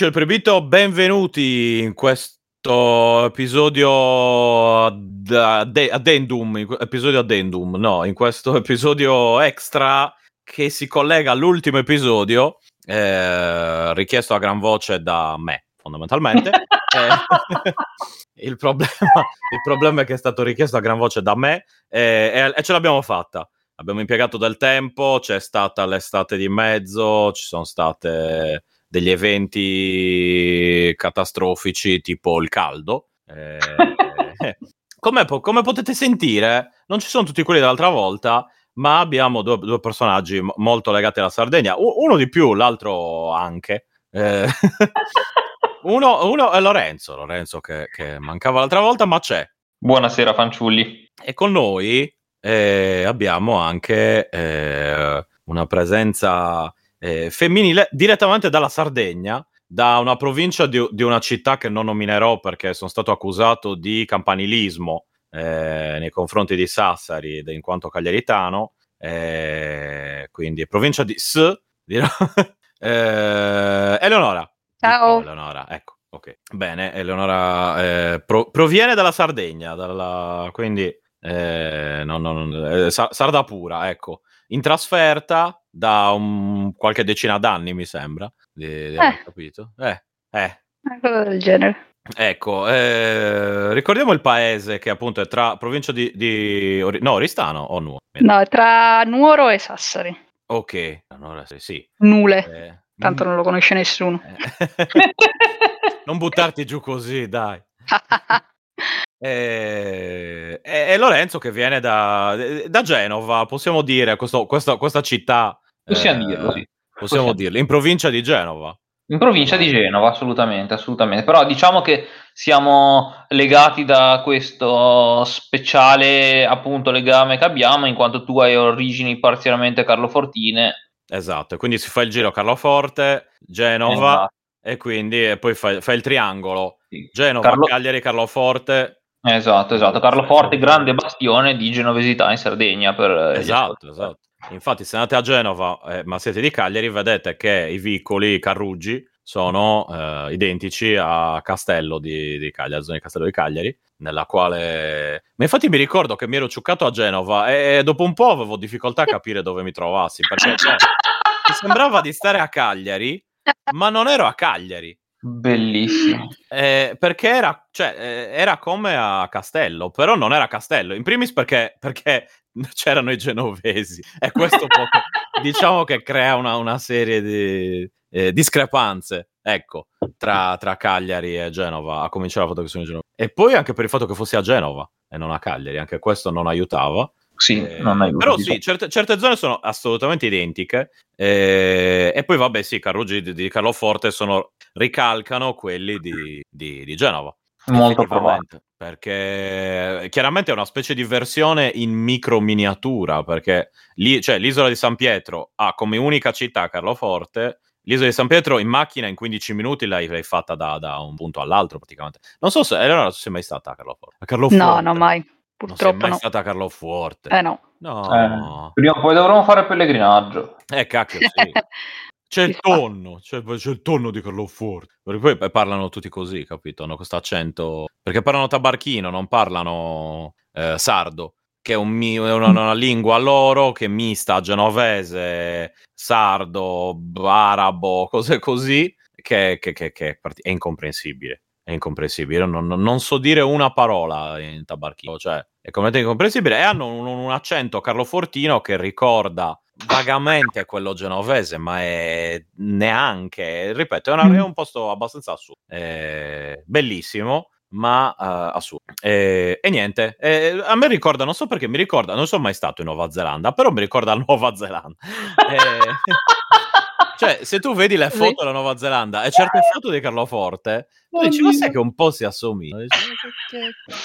Amici del Prebito, benvenuti in questo episodio ad- addendum, episodio addendum, no, in questo episodio extra che si collega all'ultimo episodio eh, richiesto a gran voce da me, fondamentalmente. eh, il, problema, il, problema, è che è stato richiesto a gran voce da me eh, e ce l'abbiamo fatta. Abbiamo impiegato del tempo, c'è stata l'estate di mezzo, ci sono state degli eventi catastrofici tipo il caldo. Eh, come, come, potete sentire, non ci sono tutti quelli dell'altra volta, ma abbiamo due, due personaggi molto legati alla Sardegna, uno di più, l'altro anche. Eh, uno, uno, è Lorenzo, Lorenzo che, che, mancava l'altra volta, ma c'è. Buonasera fanciulli. E con noi eh, abbiamo anche eh, una presenza eh, femminile direttamente dalla Sardegna, da una provincia di, di, una città che non nominerò perché sono stato accusato di campanilismo eh, nei confronti di Sassari in quanto cagliaritano, eh, quindi provincia di S, dirò. Eh, Eleonora. Ciao. Eleonora, ecco. Ok, bene, Eleonora eh, pro- proviene dalla Sardegna, dalla, quindi eh, no, no, no, eh, sarda pura, ecco in trasferta da un, qualche decina d'anni, mi sembra. Di, di eh. capito? Eh, eh. Cosa del genere. Ecco, eh, ricordiamo il paese che appunto è tra provincia di, di no, Oristano o Nuoro? No, tra Nuoro e Sassari. Ok, allora sì. Nule, eh, tanto non lo conosce nessuno. Eh. non buttarti giù così, dai. E, e, Lorenzo che viene da, da Genova, possiamo dire, questo, questa, questa città. Possiamo eh, dirlo, sì. Possiamo, possiamo dirlo, in provincia di Genova. In provincia di Genova, assolutamente, assolutamente. Però diciamo che siamo legati da questo speciale appunto legame che abbiamo, in quanto tu hai origini parzialmente carlofortine. Esatto, quindi si fa il giro Carloforte, Genova, esatto. e quindi e poi fai, fai il triangolo. Sì. Genova, Carlo... Cagliari, Carloforte, Esatto, esatto. Carlo Forte, grande bastione di genovesità in Sardegna. Per eh, esatto, esatto. Infatti, se andate a Genova, eh, ma siete di Cagliari, vedete che i vicoli Carruggi sono eh, identici a Castello di, di Cagliari, zona di Castello di Cagliari, nella quale... Ma infatti mi ricordo che mi ero ciuccato a Genova e dopo un po' avevo difficoltà a capire dove mi trovassi, perché cioè, mi sembrava di stare a Cagliari, ma non ero a Cagliari. Bellissimo. Eh, perché era, cioè, eh, era, come a Castello, però non era Castello. In primis perché, perché c'erano i genovesi e questo poco, diciamo che crea una, una serie di eh, discrepanze, ecco, tra, tra, Cagliari e Genova, a cominciare la foto che sono in Genova. E poi anche per il fatto che fossi a Genova e non a Cagliari, anche questo non aiutava. Sì, eh, non aiuta. Però sì, certe, certe, zone sono assolutamente identiche. Eh, e poi, vabbè, sì, Carruggi di, di Carloforte sono, ricalcano quelli di, di, di Genova. Molto probabile. Perché chiaramente è una specie di versione in micro miniatura, perché lì, cioè, l'isola di San Pietro ha come unica città Carloforte. L'isola di San Pietro in macchina in 15 minuti l'hai, l'hai fatta da, da, un punto all'altro praticamente. Non so se, allora, non so se sei mai stata a Carloforte. A Carloforte. No, no, mai. Purtroppo non sei mai no. stata a Carloforte. Eh no. No. Eh, prima o poi dovremo fare pellegrinaggio. Eh, cacchio, sì. C'è il tonno, c'è, c'è, il tonno di Carloforte. Perché poi parlano tutti così, capito? Hanno questo accento. Perché parlano tabarchino, non parlano eh, sardo, che è, un, è una, una, lingua loro che mista genovese, sardo, arabo, cose così, che, che, che, che è incomprensibile è incomprensibile. Non, non, so dire una parola in tabarchino, cioè è completamente incomprensibile. E hanno un, un accento carlofortino che ricorda vagamente quello genovese, ma è neanche, ripeto, è, una, è un posto abbastanza assurdo. È bellissimo ma uh, assurdo. E, e niente, e, a me ricorda, non so perché mi ricorda, non sono mai stato in Nuova Zelanda, però mi ricorda la Nuova Zelanda. e, cioè, se tu vedi le foto della Nuova Zelanda e certe foto di Carlo Forte, tu dici, ma sai che un po' si assomiglia?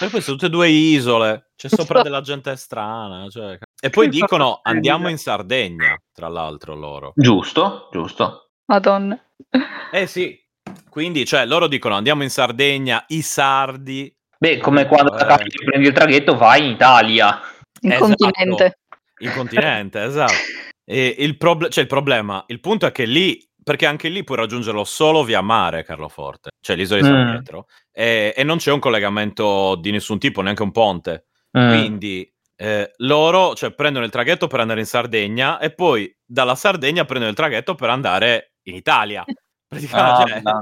Poi sono tutte e due isole, c'è sopra della gente strana. Cioè... E poi dicono, andiamo in Sardegna, tra l'altro loro. Giusto, giusto. Madonna. Eh sì, quindi, cioè, loro dicono, andiamo in Sardegna, i sardi. Beh, come quando eh. prendi il traghetto vai in Italia. In esatto. continente. In continente, esatto. E il, proble- cioè il problema, il punto è che lì perché anche lì puoi raggiungerlo solo via mare, Carloforte, cioè l'isola di San Mm. Pietro, e, e non c'è un collegamento di nessun tipo, neanche un ponte. Mm. Quindi eh, loro cioè, prendono il traghetto per andare in Sardegna e poi dalla Sardegna prendono il traghetto per andare in Italia. Praticamente Ah, cioè.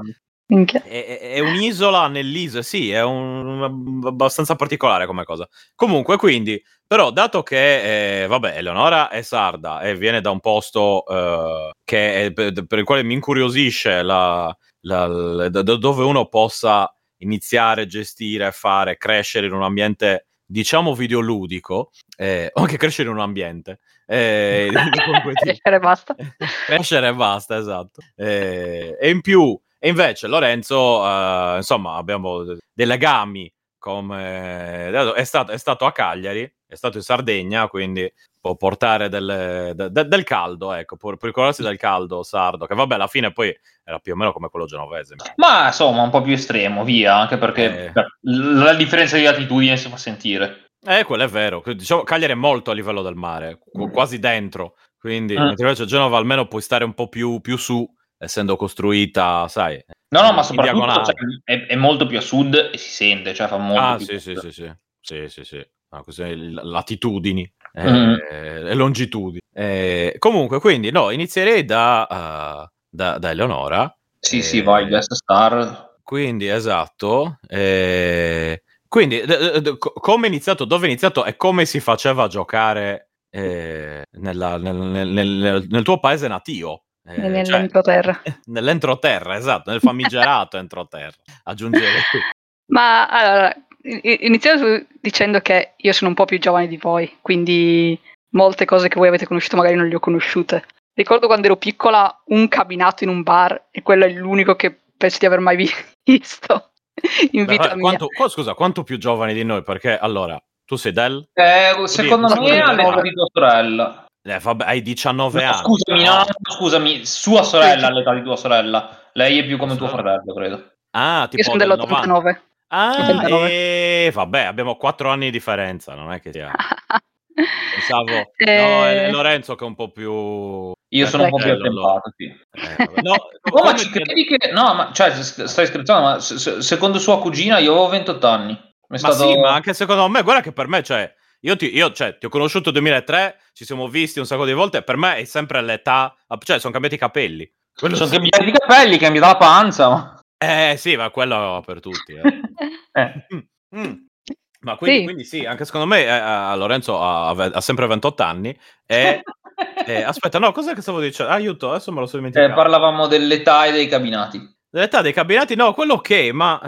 È, è- è un'isola nell'isola, sì, è un, abbastanza particolare come cosa. Comunque, quindi, però, dato che, eh, vabbè, Eleonora è sarda e viene da un posto eh, che è- per, per il quale mi incuriosisce la- la- la- da- dove uno possa iniziare, gestire, fare, crescere in un ambiente, diciamo, videoludico, eh, o anche crescere in un ambiente. eh, Crescere e basta. crescere e basta, esatto. Eh, e in più, e invece Lorenzo, eh, insomma, abbiamo de- dei legami come è stato, è stato a Cagliari, è stato in Sardegna, quindi può portare delle- de- de- del caldo, ecco, può, ricordarsi del caldo sardo, che vabbè, alla fine poi era più o meno come quello genovese. Ma insomma, un po' più estremo, via, anche perché Eh. la differenza di latitudine si fa sentire. Eh, quello è vero. Diciamo, Cagliari è molto a livello del mare, qu- quasi dentro. Quindi, Mm. mentre invece Genova almeno puoi stare un po' più, più su, essendo costruita, sai. No, no, ma soprattutto cioè, è, è molto più a sud e si sente, cioè fa molto Ah, più sì, sì, sud. sì, sì. Sì, sì, sì. No, latitudini eh, Mm. e longitudini. Eh, comunque, quindi, no, inizierei da, uh, da, da Eleonora. Sì, sì, Eh, vai, guest star. Quindi, esatto. eh, quindi, d- d- d- co- come è iniziato, dove è iniziato e come si faceva a giocare eh, nella- nel, nel- nel- nel tuo paese natio? Eh, cioè, Nell'entroterra. nell'entroterra, esatto, nel famigerato entroterra. Aggiungerei qui. Ma allora, iniziamo dicendo che io sono un po' più giovane di voi, quindi molte cose che voi avete conosciuto magari non le ho conosciute. Ricordo quando ero piccola un cabinato in un bar e quello è l'unico che penso di aver mai vi- visto in vita Beh, mia. quanto, qua- scusa, quanto più giovani di noi? Perché allora, tu sei del? Eh, secondo me all'età no. di tua sorella. Eh, vabbè, hai 19 No, anni. scusami, no, scusami, sua sorella all'età di tua sorella. Lei è più come tuo fratello, credo. Ah, tipo Io sono del 90. dell'89. Ah, 89. e vabbè, abbiamo 4 anni di differenza, non è che sia... Pensavo... Eh, No, è Lorenzo che è un po' più... Io sono un po' più attempato, sì. Eh. No, No, ma come ci credi che... No, ma cioè, stai scherzando, ma se- se- secondo sua cugina io avevo 28 anni. Mi è Ma stato... sì, ma anche secondo me, guarda che per me, cioè, io ti, io, cioè, ti ho conosciuto nel 2003, ci siamo visti un sacco di volte, per me è sempre l'età, cioè, sono cambiati i capelli. Quello Sono sì. cambiati i capelli, cambiata la panza. ma- Eh sì, ma quello per tutti. eh. Eh. Mm, mm. Ma quindi Sì. quindi sì, anche secondo me eh, eh, Lorenzo ha, ha sempre 28 anni e... eh, aspetta, no, cos'è che stavo dicendo? Aiuto, adesso me lo sono Eh, dimenticato. parlavamo dell'età e dei cabinati. Dell'età dei cabinati, no, quello ok, ma...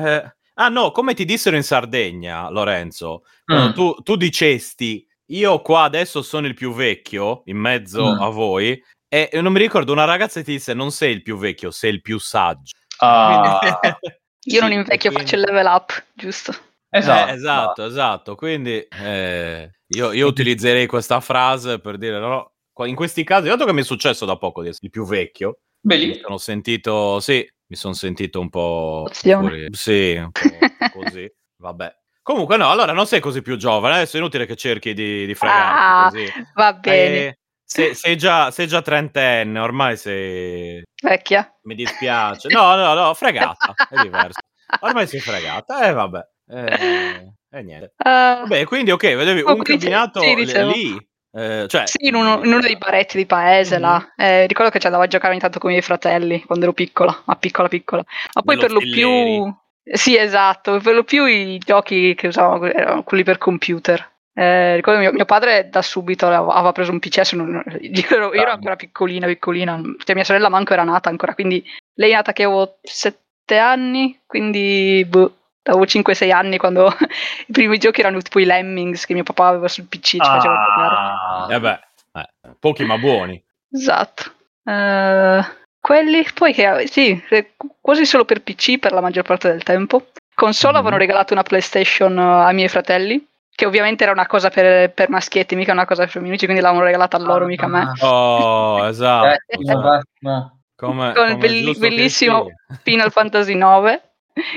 Ah no, come ti dissero in Sardegna, Lorenzo, Mm. tu, tu dicesti io qua adesso sono il più vecchio in mezzo Mm. a voi e non mi ricordo una ragazza ti disse non sei il più vecchio, sei il più saggio. Ah, Io non invecchio, quindi- faccio il level up, giusto? esatto. Eh, esatto, esatto. Quindi eh, io, io utilizzerei questa frase per dire no. In questi casi, dato che mi è successo da poco di essere il più vecchio, lì. sono sentito, sì, mi sono sentito un po' fuori. Sì, un po' così. Vabbè. Comunque, no, allora non sei così più giovane. Adesso è inutile che cerchi di, di fregarti Ah, va bene. Eh, sei, sei già, sei già trentenne, ormai sei. Vecchia. Mi dispiace. No, no, no, fregata. È diverso. Ormai sei fregata. E eh, vabbè. Eh, e niente. Ah, Vabbè, quindi ok, vedevi un dicevo. lì. Eh, cioè, Sì, in uno, in uno dei baretti di paese Mhm. là. Eh, ricordo che ci andavo a giocare ogni tanto con i miei fratelli quando ero piccola, ma piccola piccola. Ma poi per lo più... Sì, esatto, per lo più i giochi che usavo erano quelli per computer. Eh, ricordo mio, mio padre da subito aveva, preso un PC, non- io, ero, io ero ancora piccolina, piccolina, cioè mia sorella manco era nata ancora, quindi lei è nata che avevo sette anni, quindi boh, avevo 5-6 anni quando i primi giochi erano tipo i Lemmings che mio papà aveva sul PC, ci faceva giocare. Ah, eh beh, eh, pochi ma buoni. Esatto. Eh, quelli poi che sì, eh, quasi solo per PC per la maggior parte del tempo. Console Mhm. avevano regalato una PlayStation eh, ai miei fratelli, che ovviamente era una cosa per, per maschietti, mica una cosa per femminucci, quindi l'avevano regalata a loro, mica a me. Oh, esatto. Eh, esatto. Come, Con il come belli- giusto che bellissimo. Final Fantasy 9, che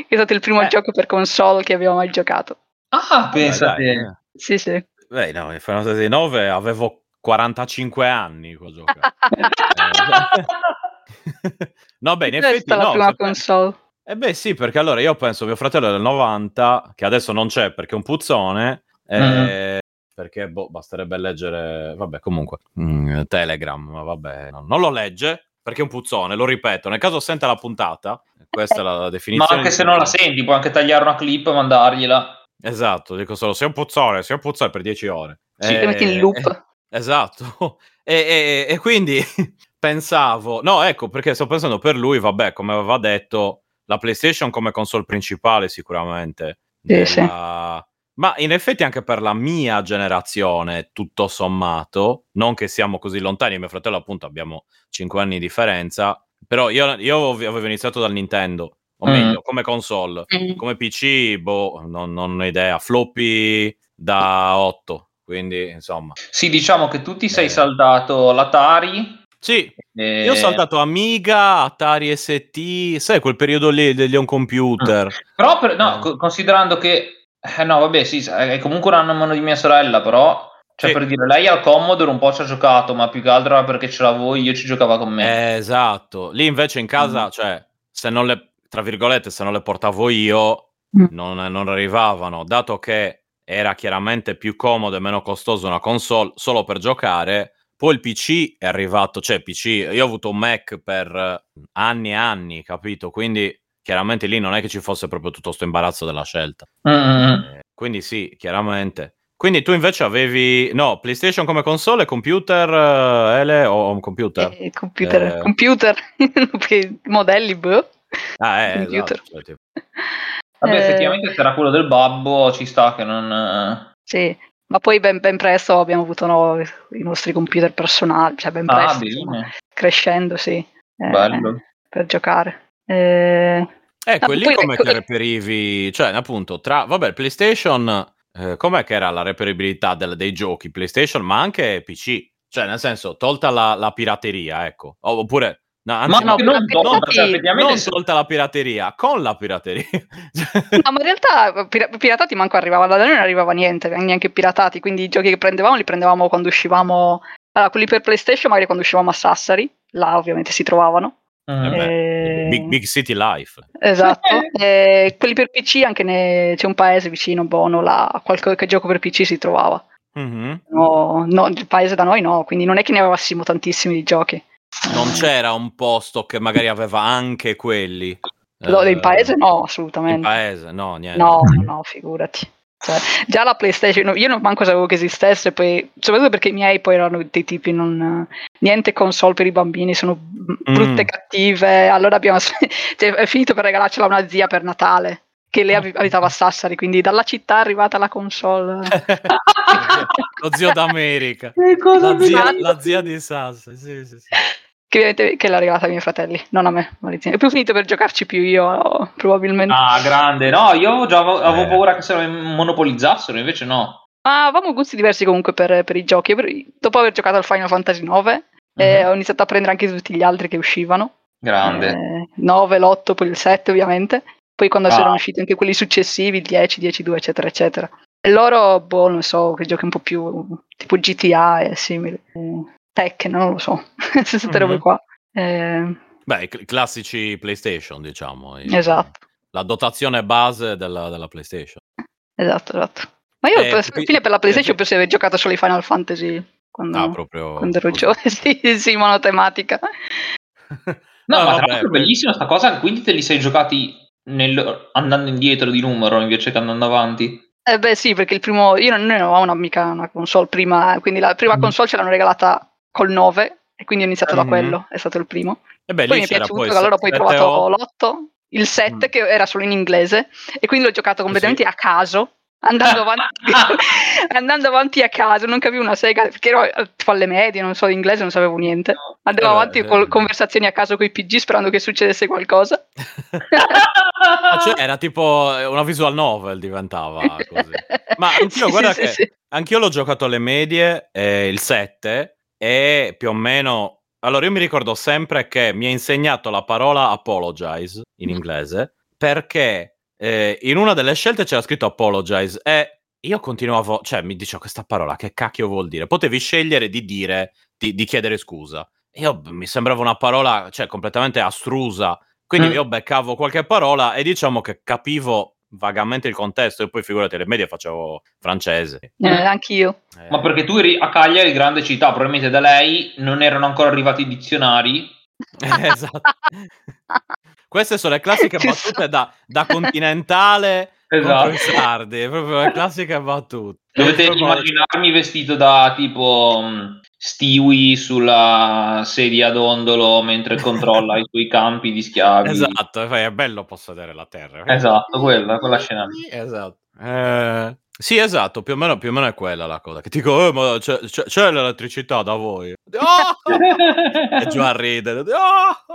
è stato il primo Eh. gioco per console che abbiamo mai giocato. Ah, pensa te. eh. Sì, sì. Beh, no, in Final Fantasy 9 avevo 45 anni quando ho giocato. Eh, No, beh, in effetti la no. prima perché- console. Eh beh sì, perché allora io penso mio fratello è del 90, che adesso non c'è perché è un puzzone, eh, perché boh, basterebbe leggere, vabbè comunque, mm, Telegram, ma vabbè, no, non lo legge perché è un puzzone, lo ripeto, nel caso senta la puntata, questa è la Ma definizione. anche di se non la senti, puoi anche tagliare una clip e mandargliela. Esatto, dico solo, sei un puzzone, sei un puzzone per 10 ore. Sì, Ti metti in loop. eh, esatto, e, e- e quindi pensavo, no ecco perché sto pensando per lui, vabbè, come aveva detto, la PlayStation come console principale sicuramente. Sì, sì. della- Ma in effetti anche per la mia generazione, tutto sommato, non che siamo così lontani, mio fratello appunto abbiamo 5 anni di differenza, però io, io avevo iniziato dal Nintendo, o Mm. meglio, come console. Mm. Come PC, boh, non, non ho idea. Floppy da 8, quindi insomma. Sì, diciamo che tu ti sei Eh. saltato l'Atari. Sì, e- io ho saltato Amiga, Atari ST, sai quel periodo lì degli home computer. Però, per- no, Eh. co- considerando che... Eh, no, vabbè, sì, è comunque un anno meno di mia sorella, però... Cioè, Sì. per dire, lei al Commodore un po' ci ha giocato, ma più che altro era perché ce l'avevo io, ci giocava con me. Eh, esatto. Lì invece in casa, Mm. cioè, se non le, tra virgolette, se non le portavo io, Mm. non, non arrivavano. Dato che era chiaramente più comodo e meno costoso una console solo per giocare, poi il PC è arrivato, cioè PC, io ho avuto un Mac per anni e anni, capito? Quindi chiaramente lì non è che ci fosse proprio tutto questo imbarazzo della scelta. Mm, quindi sì, chiaramente. Quindi tu invece avevi, no, PlayStation come console, computer, eh, Ele, o home computer? Eh, computer, Eh. computer, modelli, boh. Ah, eh, computer. esatto, cioè, Vabbè, Eh, effettivamente se era quello del babbo, ci sta che non... Sì, ma poi ben, ben presto abbiamo avuto no, i nostri computer personali, cioè ben Ah, presto, insomma, bene, crescendo, sì, eh, bello. per giocare. Eh, Eh, quelli poi come ecco- che reperivi, cioè appunto tra, vabbè, PlayStation, eh, com'è che era la reperibilità del- dei giochi PlayStation, ma anche PC? Cioè, nel senso, tolta la, la pirateria, ecco, oppure, no, anzi, Ma no, non tolta, cioè, non tolta la pirateria, con la pirateria. no, ma in realtà pira- piratati manco arrivava, da noi non arrivava niente, neanche piratati, quindi i giochi che prendevamo li prendevamo quando uscivamo, allora quelli per PlayStation magari quando uscivamo a Sassari, là ovviamente si trovavano. Mm. Eh beh, Eh, Big, Big City Life. Esatto, E quelli per PC anche ne- c'è un paese vicino, Bono, là, qualche gioco per PC si trovava. Mhm. No, no, il paese da noi no, quindi non è che ne avessimo tantissimi di giochi. Non c'era un posto che magari aveva anche quelli. No, Eh, in paese no, In assolutamente. paese, no, niente. No, no, figurati. Cioè, già la PlayStation, io non manco sapevo che esistesse, poi, soprattutto perché i miei poi erano dei tipi non... Niente console per i bambini, sono brutte e Mm. cattive. Allora abbiamo... cioè, è finito per regalarcela a una zia per Natale, che lei abi- abitava a Sassari, quindi dalla città è arrivata la console. Lo zio d'America. La zia, la zia di Sassa. Sì, sì, sì. Che, ovviamente- che l'ha regalata ai miei fratelli, non a me. maledizione. E poi ho finito per giocarci più io, probabilmente. Ah, grande. No, io già avevo, avevo Eh. paura che se lo monopolizzassero, invece no. Ma avevamo gusti diversi comunque per, per i giochi. Per- Dopo aver giocato al Final Fantasy IX, eh, Mhm. ho iniziato a prendere anche tutti gli altri che uscivano. Grande. Eh, 9, l'8, poi il 7 ovviamente. Poi quando Ah. erano usciti anche quelli successivi, il 10, 10, 2, eccetera, eccetera. E loro, boh, non so, che giochi un po' più tipo GTA e simili. Eh, Tekken, non lo so. Queste Mhm. robe qua. Eh, Beh, i cl- classici PlayStation, diciamo. i- esatto, La dotazione base della, della PlayStation. esatto, esatto. Ma io Eh, per, capi- fine per la PlayStation eh, penso di aver giocato solo i Final Fantasy quando, Ah, proprio. quando ero giovane. sì, sì, monotematica. No, Ah, ma tra vabbè, l'altro è bellissima sta cosa, quindi te li sei giocati nel- andando indietro di numero invece che andando avanti. Eh beh sì, perché il primo, io non, non avevamo una, mica una console prima, quindi la prima Mm. console ce l'hanno regalata col 9 e quindi ho iniziato da Mhm. quello, è stato il primo. E beh, Poi lì mi è piaciuto, poi allora ho poi 7 trovato o- l'8, il 7 Mm. che era solo in inglese e quindi l'ho giocato completamente a caso, andando avanti, andando avanti a caso, non capivo una sega, perché ero eh, tipo alle medie, non so, di inglese non sapevo niente. Andavo Eh avanti eh. con conversazioni a caso con i PG sperando che succedesse qualcosa. Ah, cioè, era tipo una visual novel diventava così. Ma anch'io, Sì, guarda sì, che sì, sì. anch'io l'ho giocato alle medie, eh, il 7, e più o meno... Allora, io mi ricordo sempre che mi ha insegnato la parola apologize in inglese, perché eh, in una delle scelte c'era scritto apologize e io continuavo, cioè mi dicevo questa parola che cacchio vuol dire? Potevi scegliere di dire, di, di chiedere scusa. io mi sembrava una parola, cioè, completamente astrusa. Quindi mm. io beccavo qualche parola e diciamo che capivo vagamente il contesto e poi figurati le medie facevo francese. Eh, anch'io. Eh. Ma perché tu eri a Cagliari, grande città, probabilmente da lei non erano ancora arrivati i dizionari. Eh, esatto. Queste sono le classiche battute da, da continentale esatto. i sardi, proprio le classiche battute. Dovete immaginarmi vestito da tipo mm, Stewie sulla sedia d'ondolo mentre controlla i suoi campi di schiavi. Esatto, è bello possedere la terra. Esatto, quella, quella scena. Esatto. Eh, sì, esatto, più o, meno, più o, meno, è quella la cosa. Che ti dico, eh, ma c'è, c'è, c'è, l'elettricità da voi? Oh! e giù a ridere. Oh!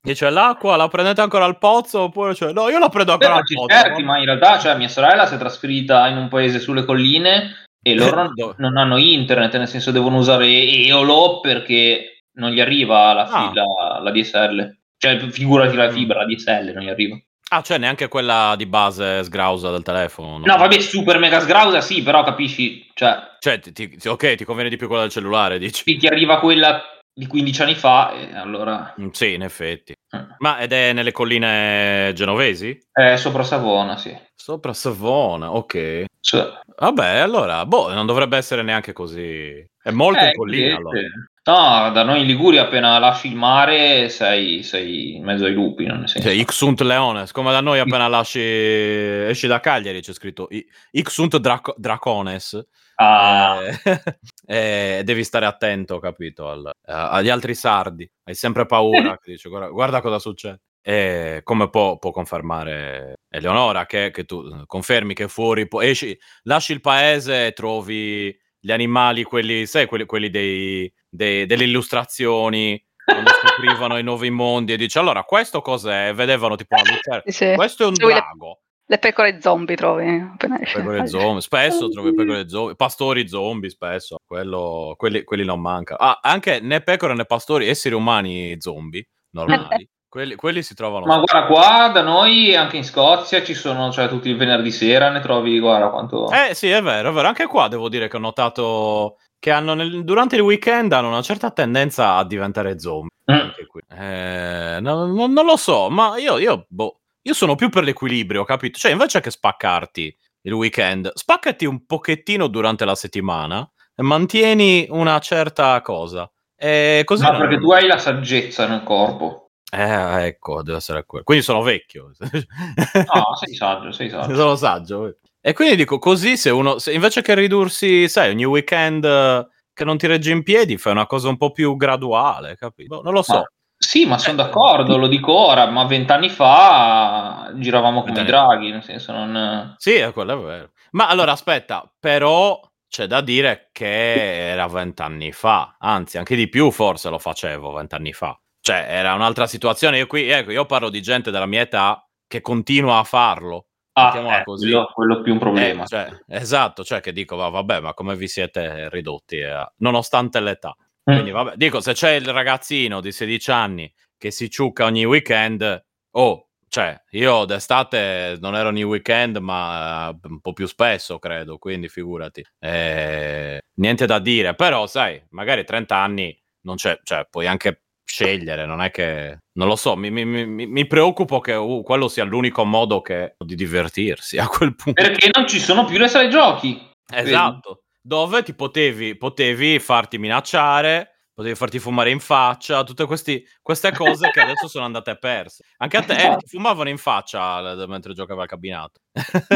Dice l'acqua la prendete ancora al pozzo oppure cioè, no io la prendo ancora Beh, al pozzo. Certi, ma in realtà cioè, mia sorella si è trasferita in un paese sulle colline e loro non hanno internet, nel senso devono usare Eolo perché non gli arriva la, ah. la, la DSL. Cioè, figurati la mm. fibra, la DSL non gli arriva. Ah, cioè neanche quella di base sgrausa del telefono? No, vabbè, super mega sgrausa sì, però capisci, cioè... Cioè, ti, ti, ok, ti conviene di più quella del cellulare, dici? Ti arriva quella di 15 anni fa, e allora... Mm, sì, in effetti. Mm. Ma ed è nelle colline genovesi? Eh, sopra Savona, sì. Sopra Savona, ok. Sì. Vabbè, allora, boh, non dovrebbe essere neanche così... È molto eh, in collina, allora. No, da noi in Liguria appena lasci il mare sei, sei in mezzo ai lupi, non senso. Cioè, Ixunt Leones, come da noi appena lasci esci da Cagliari c'è scritto Ixunt Drac- Dracones. Ah. Eh, eh, devi stare attento, capito, al, agli altri sardi. Hai sempre paura, dice, guarda, guarda, cosa succede. E come può, può confermare Eleonora che, che, tu confermi che fuori po- esci, lasci il paese e trovi gli animali, quelli, sai, quelli, quelli dei, dei, delle illustrazioni quando scoprivano i nuovi mondi e dice allora questo cos'è? Vedevano tipo una luce, sì. questo è un drago. Le pecore zombie trovi. Pecore zombie, spesso trovi pecore zombie, pastori zombie spesso, quello, quelli, quelli, non manca. Ah, anche né pecore né pastori, esseri umani zombie, normali. Quelli, quelli, si trovano. Ma guarda qua, da noi, anche in Scozia, ci sono, cioè tutti il venerdì sera ne trovi, guarda quanto... Eh sì, è vero, è vero. Anche qua devo dire che ho notato che hanno nel, durante il weekend hanno una certa tendenza a diventare zombie. Mm. Eh, no, no, non lo so, ma io, io boh, io sono più per l'equilibrio, capito? Cioè, invece che spaccarti il weekend, spaccati un pochettino durante la settimana e mantieni una certa cosa. E così Ma non... perché tu hai la saggezza nel corpo. Eh, ecco, deve essere quello. Quindi sono vecchio. no, sei saggio, sei saggio. Sono saggio. E quindi dico, così se uno, se invece che ridursi, sai, ogni weekend che non ti regge in piedi, fai una cosa un po' più graduale, capito? Non lo so. Ma sì, ma sono d'accordo, lo dico ora, ma vent'anni fa giravamo come i draghi, nel senso non... Sì, è quello è vero. Ma allora aspetta, però c'è da dire che era vent'anni fa, anzi anche di più forse lo facevo vent'anni fa. Cioè era un'altra situazione, io qui, ecco, io parlo di gente della mia età che continua a farlo. Ah, eh, così. Quello, quello più un problema. Eh, cioè, esatto, cioè che dico, va, vabbè, ma come vi siete ridotti, eh, nonostante l'età. Quindi, mm. vabbè, dico, se c'è il ragazzino di 16 anni che si ciucca ogni weekend, oh, cioè, io d'estate non ero ogni weekend, ma uh, un po' più spesso, credo, quindi figurati. Eh, niente da dire, però, sai, magari 30 anni non c'è, cioè, puoi anche scegliere, non è che... Non lo so, mi, mi, mi, mi preoccupo che uh, quello sia l'unico modo che, di divertirsi a quel punto. Perché non ci sono più le sale giochi. Esatto dove ti potevi, potevi farti minacciare, potevi farti fumare in faccia, tutte questi, queste cose che adesso sono andate perse. Anche a te eh, ti fumavano in faccia mentre giocava al cabinato.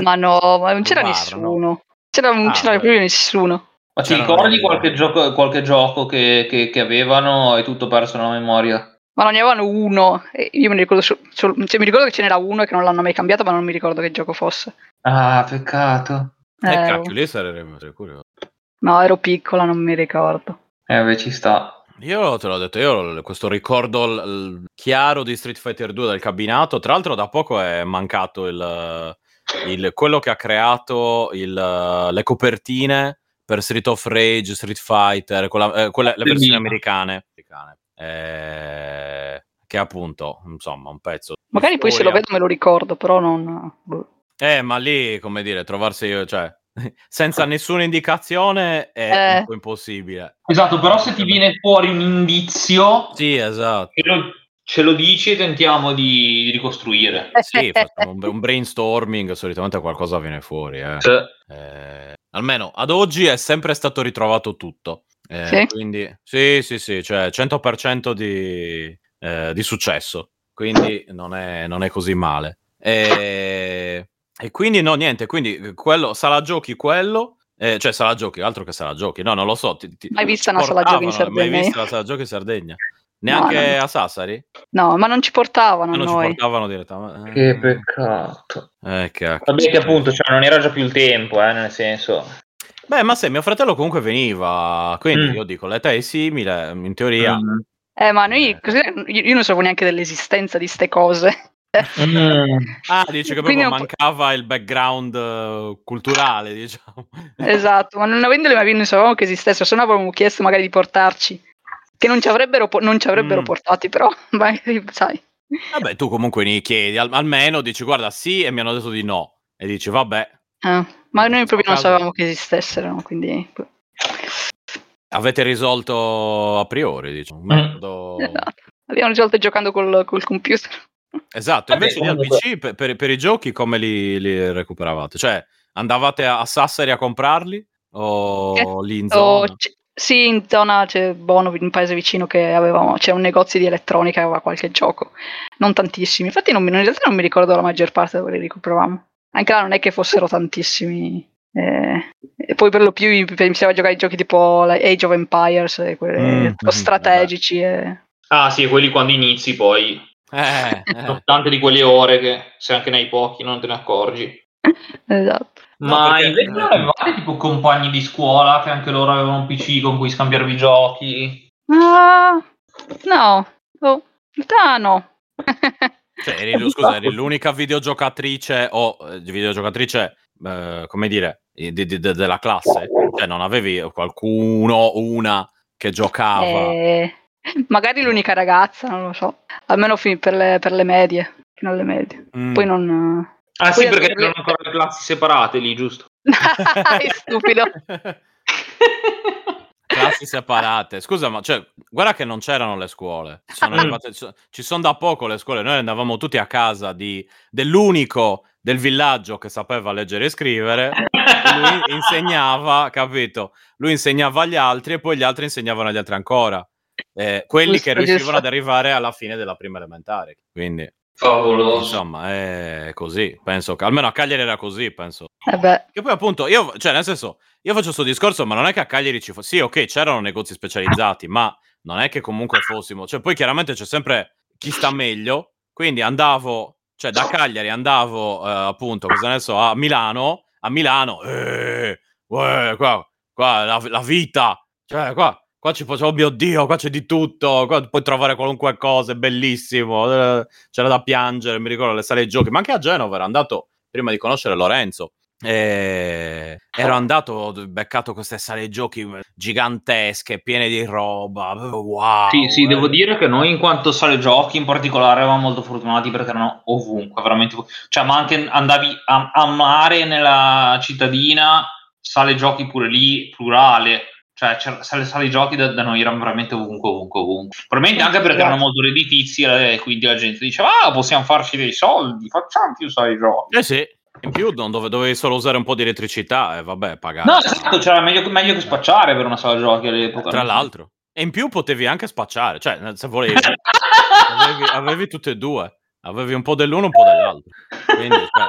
Ma no, ma non c'era bar, nessuno. No? C'era, non ah, c'era beh. più nessuno. Ma ti ricordi qualche gioco, qualche gioco che, che, che, avevano e tutto perso nella memoria? Ma non ne avevano uno. Io mi ricordo, cioè, mi ricordo che ce n'era uno e che non l'hanno mai cambiato, ma non mi ricordo che gioco fosse. Ah, peccato. Eh, eh cacchio, lì sarebbe curioso. No, ero piccola, non mi ricordo. Eh, beh, ci sta. Io te l'ho detto, io ho questo ricordo l- chiaro di Street Fighter 2 del cabinato. Tra l'altro, da poco è mancato il, il, quello che ha creato il, le copertine per Street of Rage, Street Fighter, quella, eh, quelle, le versioni americane. Eh, che appunto, insomma, un pezzo. Magari poi se lo vedo me lo ricordo, però non. Boh. Eh, ma lì, come dire, trovarsi io, cioè, senza nessuna indicazione è eh. un po' impossibile. Esatto, però se ti viene fuori un indizio... Sì, esatto. Lo, ce lo dici e tentiamo di, ricostruire. Sì, facciamo un, un, brainstorming, solitamente qualcosa viene fuori. Eh. Sì. Eh, almeno ad oggi è sempre stato ritrovato tutto. Eh, sì? Quindi sì, sì, sì, cioè 100% di, eh, di successo. Quindi non è, non è così male. E, e, quindi no, niente, quindi quello, sala giochi quello, eh, cioè sala giochi, altro che sala giochi, no, non lo so. Ti, ti, mai vista una sala giochi in Sardegna? Mai vista la sala giochi in Sardegna? Neanche no, a Sassari? No, ma non ci portavano. Ma non noi. ci portavano direttamente. Che peccato. Eh, Vabbè, che appunto, cioè, non era già più il tempo, eh, nel senso. Beh, ma se mio fratello comunque veniva, quindi mm. io dico, l'età è simile, in teoria. Mm. Eh, ma noi, eh. io non sapevo neanche dell'esistenza di ste cose. Mm. ah, dice che proprio mancava il background uh, culturale, diciamo. Esatto, ma non avendole mai non sapevamo che esistesse, se no avevamo chiesto magari di portarci, che non ci avrebbero, non ci avrebbero mm. portati, però, magari, sai. Vabbè, tu comunque ne chiedi, al- almeno dici guarda sì e mi hanno detto di no, e dici vabbè. Eh, ma noi proprio non sapevamo che esistessero, quindi... Avete risolto a priori, diciamo, un metodo... Esatto. Abbiamo risolto giocando col, col computer. Esatto, invece Vabbè, comunque... al PC per, per, per, i giochi come li, li, recuperavate? Cioè, andavate a Sassari a comprarli o eh, lì in zona? C- sì, in zona c'è Bono, in un paese vicino che avevamo, c'è un negozio di elettronica che aveva qualche gioco, non tantissimi. Infatti non, in realtà non mi ricordo la maggior parte dove li recuperavamo. Anche là non è che fossero tantissimi. Eh, e poi per lo più mi piaceva giocare giochi tipo Age of Empires, e quelli mm, strategici. E... Ah sì, quelli quando inizi poi eh, eh. tante di quelle ore che se anche nei pochi non te ne accorgi. esatto. Ma perché... invece non avevate tipo compagni di scuola che anche loro avevano un PC con cui scambiarvi giochi? Uh, no, oh, in realtà no. cioè, eri, scusa, eri l'unica videogiocatrice o eh, videogiocatrice, eh, come dire, di, di, di, della classe? Cioè, non avevi qualcuno, una che giocava? Eh, Magari l'unica ragazza, non lo so. Almeno per le, per le medie, fino alle medie. Mm. Poi non... Ah Poi sì, perché erano ancora le classi separate lì, giusto? È stupido. classi separate. Scusa, ma cioè, guarda che non c'erano le scuole. Sono arrivate, ci sono da poco le scuole. Noi andavamo tutti a casa di, dell'unico del villaggio che sapeva leggere e scrivere. lui insegnava, capito? Lui insegnava agli altri e poi gli altri insegnavano agli altri ancora eh, quelli giusto, che riuscivano giusto. ad arrivare alla fine della prima elementare. Quindi, Favoloso. insomma, è così. Penso che almeno a Cagliari era così. Penso eh che poi, appunto, io, cioè, nel senso, io faccio questo discorso, ma non è che a Cagliari ci fosse. Sì, ok, c'erano negozi specializzati, ma non è che comunque fossimo. Cioè, poi chiaramente c'è sempre chi sta meglio. Quindi andavo, cioè, da Cagliari andavo eh, appunto, cosa ne so, a Milano. A Milano, eh, uè, qua, qua la, la vita, cioè, qua Qua ci faccio, oh mio Dio, qua c'è di tutto, qua puoi trovare qualunque cosa, è bellissimo, eh, c'era da piangere, mi ricordo le sale giochi, ma anche a Genova ero andato prima di conoscere Lorenzo. E ero andato beccato queste sale giochi gigantesche, piene di roba. Wow. Sì, sì, eh. devo dire che noi, in quanto sale giochi in particolare, eravamo molto fortunati perché erano ovunque, veramente. Cioè, ma anche andavi a, a mare nella cittadina, sale giochi pure lì, plurale cioè sale, sale i giochi da, da, noi erano veramente ovunque, ovunque, ovunque. Probabilmente anche perché erano molto redditizi e quindi la gente diceva, ah, possiamo farci dei soldi, facciamo più sale giochi. Eh sì, in più non dove, dovevi solo usare un po' di elettricità e vabbè, pagare. No, esatto, c'era meglio, meglio, che spacciare per una sala giochi all'epoca. Tra l'altro. E in più potevi anche spacciare, cioè se volevi, avevi, avevi tutte e due. Avevi un po' dell'uno e un po' dell'altro. Quindi cioè,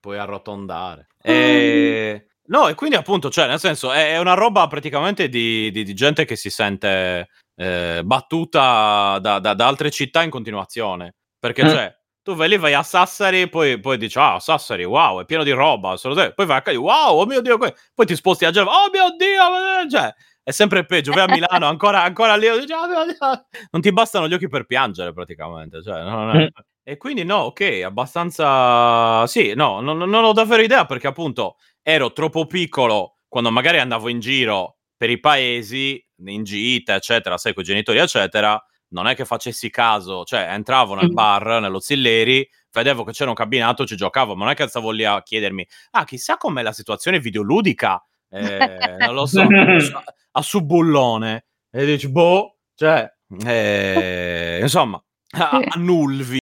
puoi arrotondare. E... No, e quindi appunto, cioè, nel senso, è, è una roba praticamente di, di, di, gente che si sente eh, battuta da, da, da, altre città in continuazione. Perché, mm. cioè, tu vai lì, vai a Sassari, poi, poi dici, ah, Sassari, wow, è pieno di roba, poi vai a Cagliari, wow, oh mio Dio, poi ti sposti a Genova, oh mio Dio, cioè, è sempre peggio, vai a Milano, ancora, ancora lì, dici, oh non ti bastano gli occhi per piangere praticamente, cioè, non è... E quindi no, ok, abbastanza... Sì, no, non, non ho davvero idea perché appunto ero troppo piccolo quando magari andavo in giro per i paesi, in gita, eccetera, sai, con i genitori, eccetera, non è che facessi caso, cioè entravo nel bar, nello Zilleri, vedevo che c'era un cabinato, ci giocavo, ma non è che stavo lì a chiedermi, ah, chissà com'è la situazione videoludica, eh, non lo so, a Subullone, e dici, boh, cioè, eh, insomma, a, a Nulvi,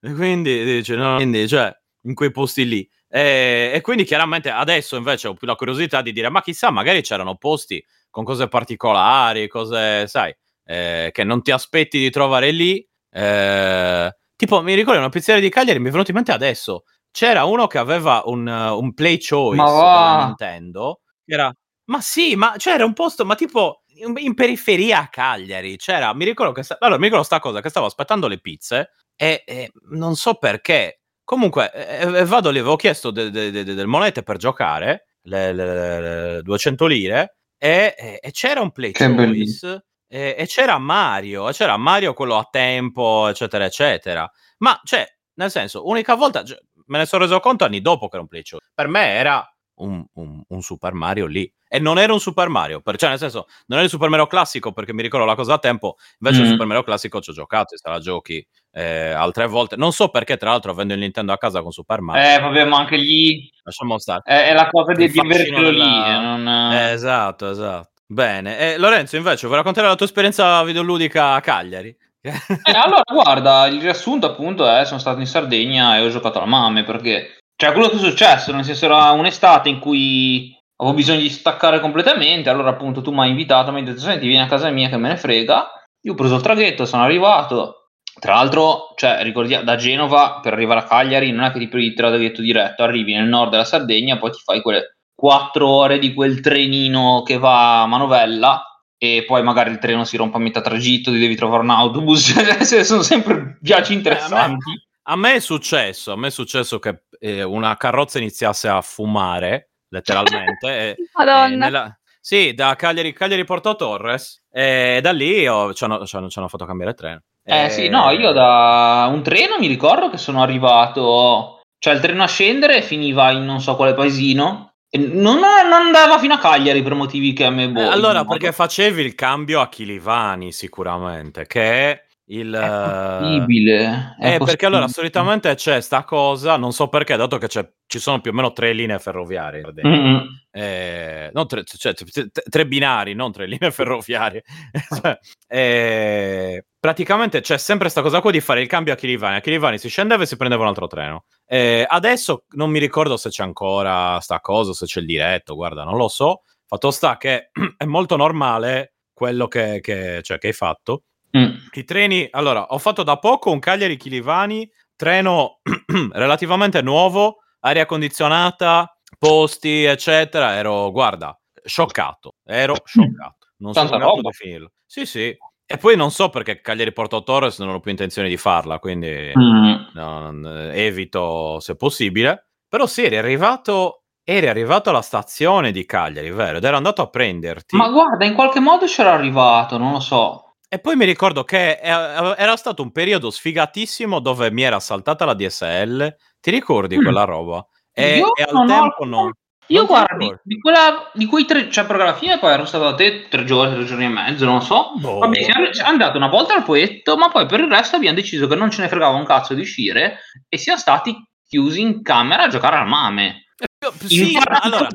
quindi, dice, no, quindi, cioè, in quei posti lì. E, e, quindi chiaramente adesso invece ho più la curiosità di dire, ma chissà, magari c'erano posti con cose particolari, cose, sai, eh, che non ti aspetti di trovare lì. Eh, tipo, mi ricordo una pizzeria di Cagliari, mi è venuto in mente adesso. C'era uno che aveva un, un Play Choice della Nintendo. Era, ma sì, ma c'era un posto, ma tipo in, in periferia a Cagliari. C'era, mi ricordo che sta, allora, mi ricordo sta cosa che stavo aspettando le pizze e, e non so perché. Comunque, eh, vado lì, avevo chiesto de, de, de, del monete per giocare, le, le, le 200 lire, e, e, c'era un Play Choice e, e, c'era Mario, e c'era Mario quello a tempo, eccetera, eccetera. Ma, cioè, nel senso, unica volta, cioè, me ne sono reso conto anni dopo che era un Play Choice. Per me era un, un, un, Super Mario lì. E non era un Super Mario, per, cioè nel senso, non era il Super Mario classico perché mi ricordo la cosa a tempo, invece mm. il Super Mario classico ci ho giocato, se la giochi eh, altre volte. Non so perché, tra l'altro, avendo il Nintendo a casa con Super Mario. Eh, vabbè, ma anche lì... Lasciamo stare. È, è la cosa di, di avertelo della... lì. Eh, non... eh, esatto, esatto. Bene. E Lorenzo, invece, vuoi raccontare la tua esperienza videoludica a Cagliari? eh, allora, guarda, il riassunto appunto è sono stato in Sardegna e ho giocato alla Mame perché cioè, quello che è successo, nel senso era un'estate in cui avevo bisogno di staccare completamente, allora appunto tu mi hai invitato, mi hai detto, senti, vieni a casa mia che me ne frega. Io ho preso il traghetto, sono arrivato. Tra l'altro, cioè, ricordiamo, da Genova per arrivare a Cagliari non è che ti prendi il traghetto diretto, arrivi nel nord della Sardegna, poi ti fai quelle quattro ore di quel trenino che va a manovella e poi magari il treno si rompe a metà tragitto, ti devi trovare un autobus, cioè, sono sempre viaggi interessanti. Eh, a me è successo, a me è successo che eh, una carrozza iniziasse a fumare, letteralmente. e, Madonna. E nella... Sì, da Cagliari, Cagliari Porto Torres, e da lì ho, ci, hanno, ci, hanno, ci hanno fatto cambiare treno. Eh e... sì, no, io da un treno mi ricordo che sono arrivato, cioè il treno a scendere finiva in non so quale paesino, non, non, andava fino a Cagliari per motivi che a me boh, eh, allora perché facevi il cambio a Chilivani sicuramente che è il, è possibile. È eh, possibile. perché allora solitamente c'è sta cosa, non so perché, dato che ci sono più o meno tre linee ferroviarie. Mm-hmm. Eh, tre, cioè, tre, binari, non tre linee ferroviarie. Cioè, eh, praticamente c'è sempre questa cosa qua di fare il cambio a Chilivani. A Chilivani si scendeva e si prendeva un altro treno. Eh, adesso non mi ricordo se c'è ancora sta cosa, se c'è il diretto, guarda, non lo so. Fatto sta che è molto normale quello che, che, cioè, che hai fatto Mm. I treni, allora, ho fatto da poco un Cagliari Chilivani, treno relativamente nuovo, aria condizionata, posti, eccetera. Ero, guarda, scioccato, ero scioccato. Non so come definirlo. Sì, sì. E poi non so perché Cagliari Porto Torres non ho più intenzione di farla, quindi mm. no, evito se possibile. Però sì, eri arrivato, eri arrivato alla stazione di Cagliari, vero? Ed ero andato a prenderti. Ma guarda, in qualche modo c'era arrivato, non lo so. E poi mi ricordo che era stato un periodo sfigatissimo dove mi era saltata la DSL. Ti ricordi mm. quella roba? E, io e al tempo no. Io guarda, di, quella, di, quei tre, cioè per alla fine poi ero stato da te tre giorni, tre giorni e mezzo, non lo so. Boh. Vabbè, siamo andati una volta al poetto, ma poi per il resto abbiamo deciso che non ce ne fregava un cazzo di uscire e siamo stati chiusi in camera a giocare al mame. Sì, in allora...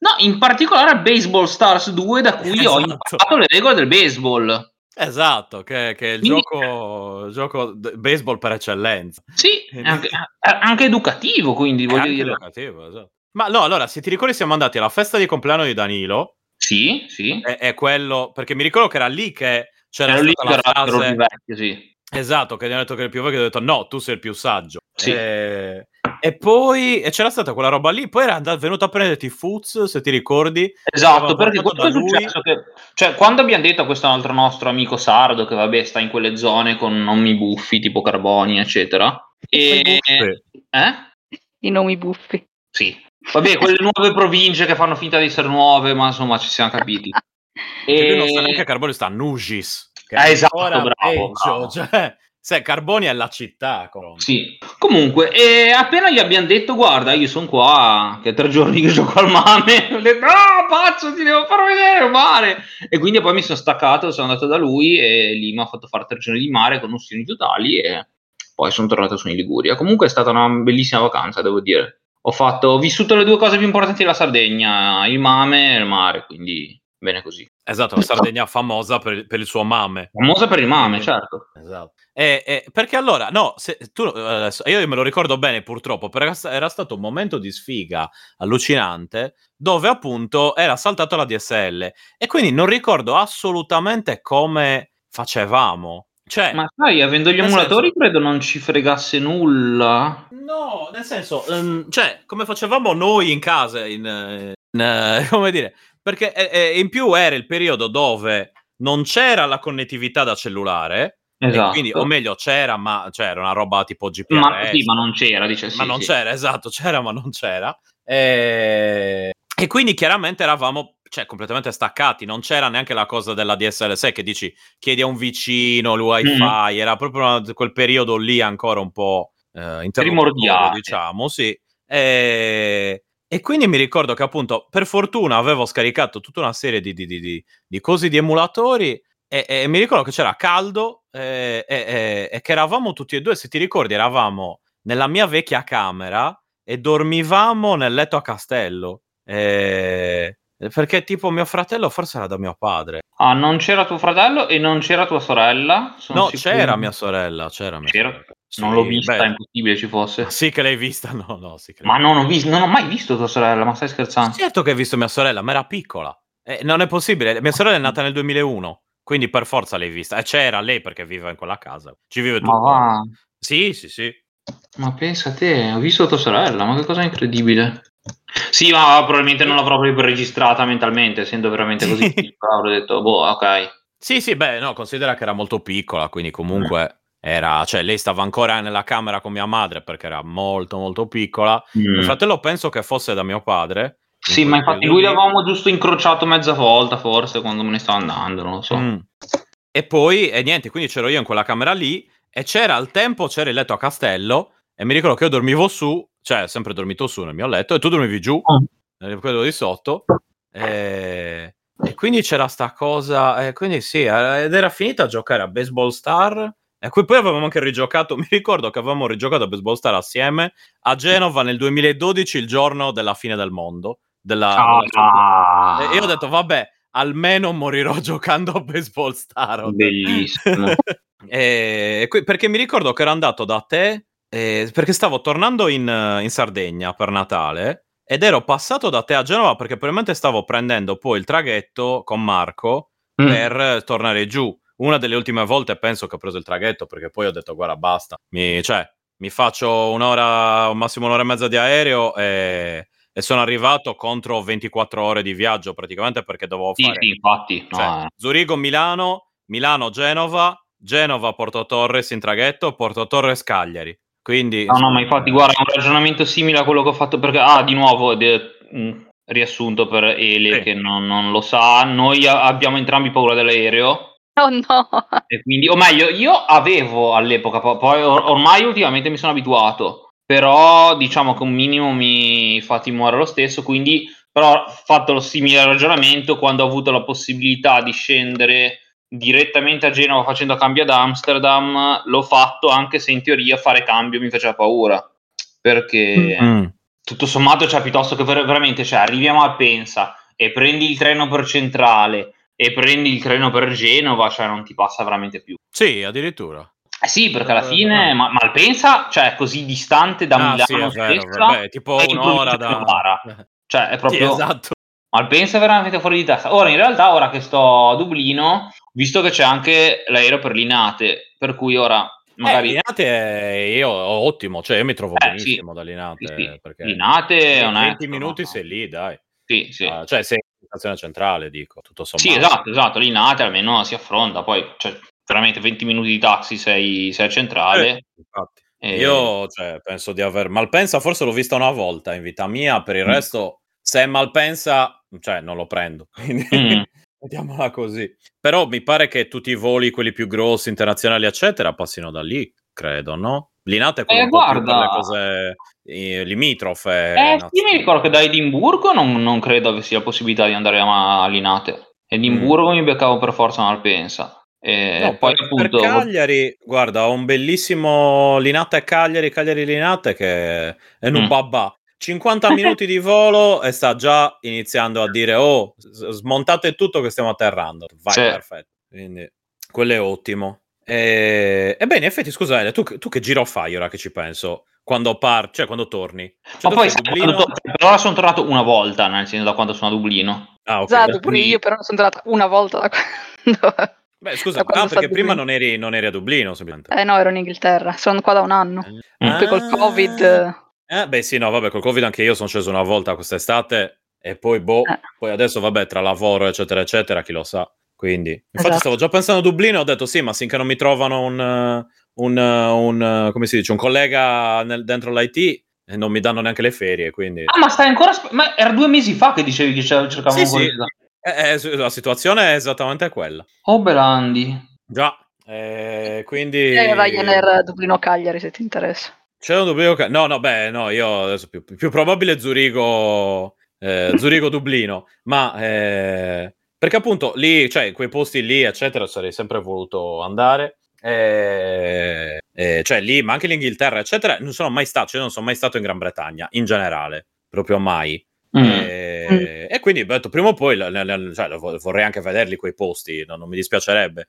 No, in particolare al Baseball Stars 2 da cui esatto. ho imparato le regole del baseball. Esatto, che, che è il Quindi, gioco, gioco baseball per eccellenza. Sì, anche, anche, educativo, quindi voglio anche dire. Educativo, esatto. Ma no, allora, se ti ricordi siamo andati alla festa di compleanno di Danilo. Sì, sì. È, è quello, perché mi ricordo che era lì che c'era era lì la frase... Vecchio, sì. Esatto, che gli hanno detto che era il più vecchio, ha detto no, tu sei il più saggio. Sì. E... E poi e c'era stata quella roba lì, poi era andato, venuto a prenderti Fuz, se ti ricordi. Esatto, perché quello è successo che, cioè, quando abbiamo detto a questo altro nostro amico sardo che vabbè sta in quelle zone con nomi buffi tipo Carboni, eccetera. E... Eh? I nomi buffi. Sì. Vabbè, quelle nuove province che fanno finta di essere nuove, ma insomma ci siamo capiti. e lui non sta neanche a Carboni, sta a Nugis. Che eh, esatto, bravo, peggio, bravo. Cioè, Se Carboni è la città. Coronto. Sì. Comunque, e appena gli abbiamo detto, guarda, io sono qua, che tre giorni che gioco al mame, ho detto, no, pazzo, ti devo far vedere il mare. E quindi poi mi sono staccato, sono andato da lui e lì mi ha fatto fare tre giorni di mare con nozioni totali e poi sono tornato su in Liguria. Comunque è stata una bellissima vacanza, devo dire. Ho, fatto, ho vissuto le due cose più importanti della Sardegna, il mame e il mare, quindi bene così. Esatto, la Sardegna famosa per, per il suo mame. Famosa per il mame, certo. Esatto. E, e, perché allora, no, se, tu, adesso, io me lo ricordo bene purtroppo, perché era stato un momento di sfiga allucinante dove appunto era saltato la DSL e quindi non ricordo assolutamente come facevamo. Cioè, Ma sai, avendo gli emulatori senso, credo non ci fregasse nulla. No, nel senso, um, cioè, come facevamo noi in casa, in, in, uh, come dire, perché eh, in più era il periodo dove non c'era la connettività da cellulare, Esatto. Quindi, o meglio, c'era, ma c'era una roba tipo GPRS. Ma, sì, ma non c'era, dice sì, Ma non sì. c'era, esatto, c'era, ma non c'era. E... e quindi chiaramente eravamo cioè, completamente staccati, non c'era neanche la cosa della DSL6 che dici chiedi a un vicino il wifi, mm. era proprio una, quel periodo lì ancora un po' eh, primordiale, diciamo, sì. E... E quindi mi ricordo che appunto, per fortuna, avevo scaricato tutta una serie di, di, di, di cosi di emulatori e, e, mi ricordo che c'era caldo e, e, e, che eravamo tutti e due, se ti ricordi, eravamo nella mia vecchia camera e dormivamo nel letto a castello. perché tipo mio fratello forse era da mio padre. Ah, non c'era tuo fratello e non c'era tua sorella? Sono no, sicuro. c'era mia sorella, c'era mia c'era? Sorella. Non l'ho vista, beh, è impossibile ci fosse. Sì che l'hai vista, no, no. Sì ma non ho, visto, non ho mai visto tua sorella, ma stai scherzando? Certo che hai visto mia sorella, ma era piccola. Eh, non è possibile, mia sorella è nata nel 2001. Quindi per forza l'hai vista. E c'era lei perché vive in quella casa. Ci vive tutto. Ma va. Sì, sì, sì. Ma pensa a te, ho visto tua sorella, ma che cosa incredibile. Sì, ma probabilmente non l'avrò proprio registrata mentalmente, essendo veramente così piccola, avrei detto, boh, ok. Sì, sì, beh, no, considera che era molto piccola, quindi comunque mm. Era, cioè lei stava ancora nella camera con mia madre perché era molto molto piccola. Mm. Mio fratello penso che fosse da mio padre, sì, ma infatti lui l'avevamo giusto incrociato mezza volta, forse, quando me ne stava andando, non lo so. Mm. E poi, e niente, quindi c'ero io in quella camera lì, e c'era al tempo, c'era il letto a castello, e mi ricordo che io dormivo su, cioè sempre dormito su nel mio letto, e tu dormivi giù, mm. quello di sotto, e... e, quindi c'era sta cosa, e quindi sì, ed era finita a giocare a Baseball Star, e poi avevamo anche rigiocato, mi ricordo che avevamo rigiocato a Baseball Star assieme a Genova nel 2012, il giorno della fine del mondo della, ah. della... E io ho detto, vabbè, almeno morirò giocando a Baseball Star. Bellissimo. e, perché mi ricordo che ero andato da te, eh, perché stavo tornando in, in, Sardegna per Natale ed ero passato da te a Genova perché probabilmente stavo prendendo poi il traghetto con Marco mm. per tornare giù. Una delle ultime volte penso che ho preso il traghetto perché poi ho detto guarda basta, mi, cioè, mi faccio un'ora, massimo un'ora e mezza di aereo e e sono arrivato contro 24 ore di viaggio praticamente perché dovevo sì, fare sì, infatti, cioè, no, eh. Zurigo Milano, Milano Genova, Genova Porto Torres in traghetto, Porto Torres Cagliari. Quindi No, no, ma infatti guarda, è un ragionamento simile a quello che ho fatto perché ah, di nuovo de, mh, mm, riassunto per Ele sì. che non, non, lo sa, noi abbiamo entrambi paura dell'aereo. Oh no. E quindi, o meglio, io avevo all'epoca, poi or- ormai ultimamente mi sono abituato però diciamo che un minimo mi fa timore lo stesso, quindi però fatto lo simile ragionamento quando ho avuto la possibilità di scendere direttamente a Genova facendo cambio ad Amsterdam, l'ho fatto anche se in teoria fare cambio mi faceva paura, perché mm-hmm. tutto sommato cioè piuttosto che ver- veramente cioè, arriviamo a Pensa e prendi il treno per Centrale e prendi il treno per Genova, cioè non ti passa veramente più. Sì, addirittura. Eh sì, perché alla fine ma, Malpensa, cioè così distante da ah, Milano sì, vero, stessa, vabbè, tipo un'ora da... Cioè, è proprio... Sì, esatto. Malpensa è veramente fuori di testa. Ora, in realtà, ora che sto a Dublino, visto che c'è anche l'aereo per Linate, per cui ora magari... Eh, Linate è io ottimo, cioè io mi trovo eh, benissimo sì. da Linate. Sì, Linate è una... 20 minuti no. sei lì, dai. Sì, sì. Uh, cioè sei in stazione centrale, dico, tutto sommato. Sì, esatto, esatto. Linate almeno si affronta, poi... Cioè, veramente 20 minuti di taxi sei, sei a centrale. Eh, e... Io cioè, penso di aver Malpensa, forse l'ho vista una volta in vita mia, per il mm. resto, se è Malpensa, cioè non lo prendo. Quindi... Mm. Mettiamola così. Però mi pare che tutti i voli, quelli più grossi, internazionali, eccetera, passino da lì, credo, no? Linate è quello Eh, guarda. le cose eh, limitrofe. Eh sì, mi ricordo che da Edimburgo non, non credo che sia possibilità di andare a, a Linate. Edimburgo mi beccavo per forza Malpensa. E No, poi per, appunto... per Cagliari, guarda, ho un bellissimo Linate Cagliari, Cagliari Linate che è un Mm. babà. 50 minuti di volo e sta già iniziando a dire oh, smontate tutto che stiamo atterrando. Vai, Sì. perfetto. Quindi quello è ottimo. E... Ebbene, in effetti, scusa, tu, tu che giro fai ora che ci penso? Quando par, cioè quando torni? Cioè, Ma poi Dublino? quando to- per ora sono tornato una volta, nel senso da quando sono a Dublino. Ah, ok. Esatto, pure io però sono tornata una volta da quando... Beh, scusa, ah, perché prima non eri, non eri a Dublino, semplicemente. Eh no, ero in Inghilterra, sono qua da un anno. Poi col Covid... Eh, beh, sì, no, vabbè, col Covid anche io sono sceso una volta quest'estate e poi, boh, Eh. poi adesso, vabbè, tra lavoro, eccetera, eccetera, chi lo sa. Quindi, infatti, Esatto. stavo già pensando a Dublino, ho detto sì, ma finché non mi trovano un, eh, un, eh, un, eh, come si dice, un collega nel- dentro l'IT, e non mi danno neanche le ferie, quindi... Ah, ma stai ancora... ma era due mesi fa che dicevi che c'era- cercavamo Sì, un sì. collega. Eh, eh, la situazione è esattamente quella. Oh, Belandi. Già, eh, quindi... Eh, Ryanair Dublino-Cagliari se ti interessa. C'è un Dublino che... No, no, beh, no, io adesso più, più probabile Zurigo, eh, Zurigo Dublino, ma eh, perché appunto lì, cioè quei posti lì, eccetera, sarei sempre voluto andare. eh, eh, cioè lì, ma anche l'Inghilterra, eccetera, non sono mai stato, cioè non sono mai stato in Gran Bretagna, in generale, proprio mai. Mm. Eh, E quindi ho detto prima o poi la- la- la- cioè, vo- vorrei anche vederli quei posti, no, non mi dispiacerebbe.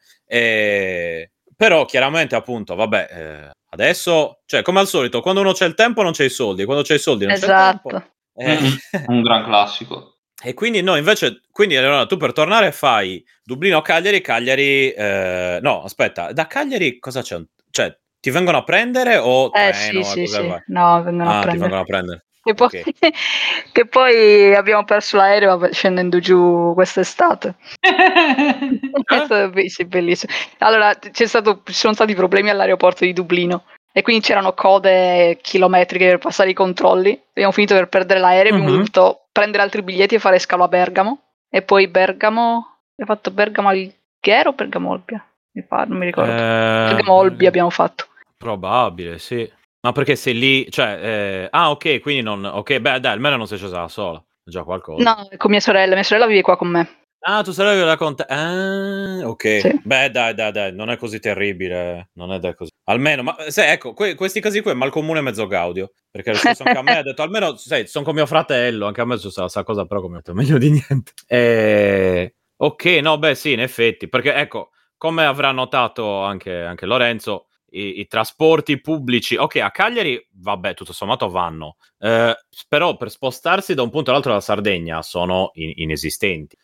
Però chiaramente appunto, vabbè, eh, adesso, cioè come al solito, quando uno c'è il tempo non c'è i soldi, quando c'è i soldi non c'è il tempo. Esatto. Eh, Un gran classico. E quindi no, invece, quindi allora tu per tornare fai Dublino-Cagliari, Cagliari, eh, no, aspetta, da Cagliari cosa c'è? Cioè, ti vengono a prendere o Eh treno? sì, e sì, sì. No, vengono Ah, a ti vengono a prendere. Che poi, Ok. che poi abbiamo perso l'aereo scendendo giù quest'estate. Be- sì, bellissimo. Allora, c'è stato, ci sono stati problemi all'aeroporto di Dublino e quindi c'erano code chilometriche per passare i controlli. Abbiamo finito per perdere l'aereo, abbiamo Mhm. dovuto prendere altri biglietti e fare scalo a Bergamo. E poi Bergamo, abbiamo fatto Bergamo Alghero o Bergamo Olbia? Mi pare, non mi ricordo. Eh, Bergamo Olbia abbiamo fatto. Probabile, sì. Ma perché sei lì, cioè, eh, ah, ok, quindi non, ok, beh, dai, almeno non sei scesa da sola, già qualcosa. No, con mia sorella, mia sorella vive qua con me. Ah, tu sarevi la con te. Ah, ok. Sì. Beh, dai, dai, dai, non è così terribile. Non è da così. Almeno, ma se, ecco, que- questi casi qui è mal comune mezzo gaudio. Perché anche a me ha detto, almeno, sai, sono con mio fratello, anche a me c'è questa cosa, però come ho detto, meglio di niente. Eh, ok, no, beh, sì, in effetti, perché ecco, come avrà notato anche, anche Lorenzo, i, i trasporti pubblici, ok, a Cagliari, vabbè, tutto sommato vanno, eh, però per spostarsi da un punto all'altro della Sardegna sono in- inesistenti.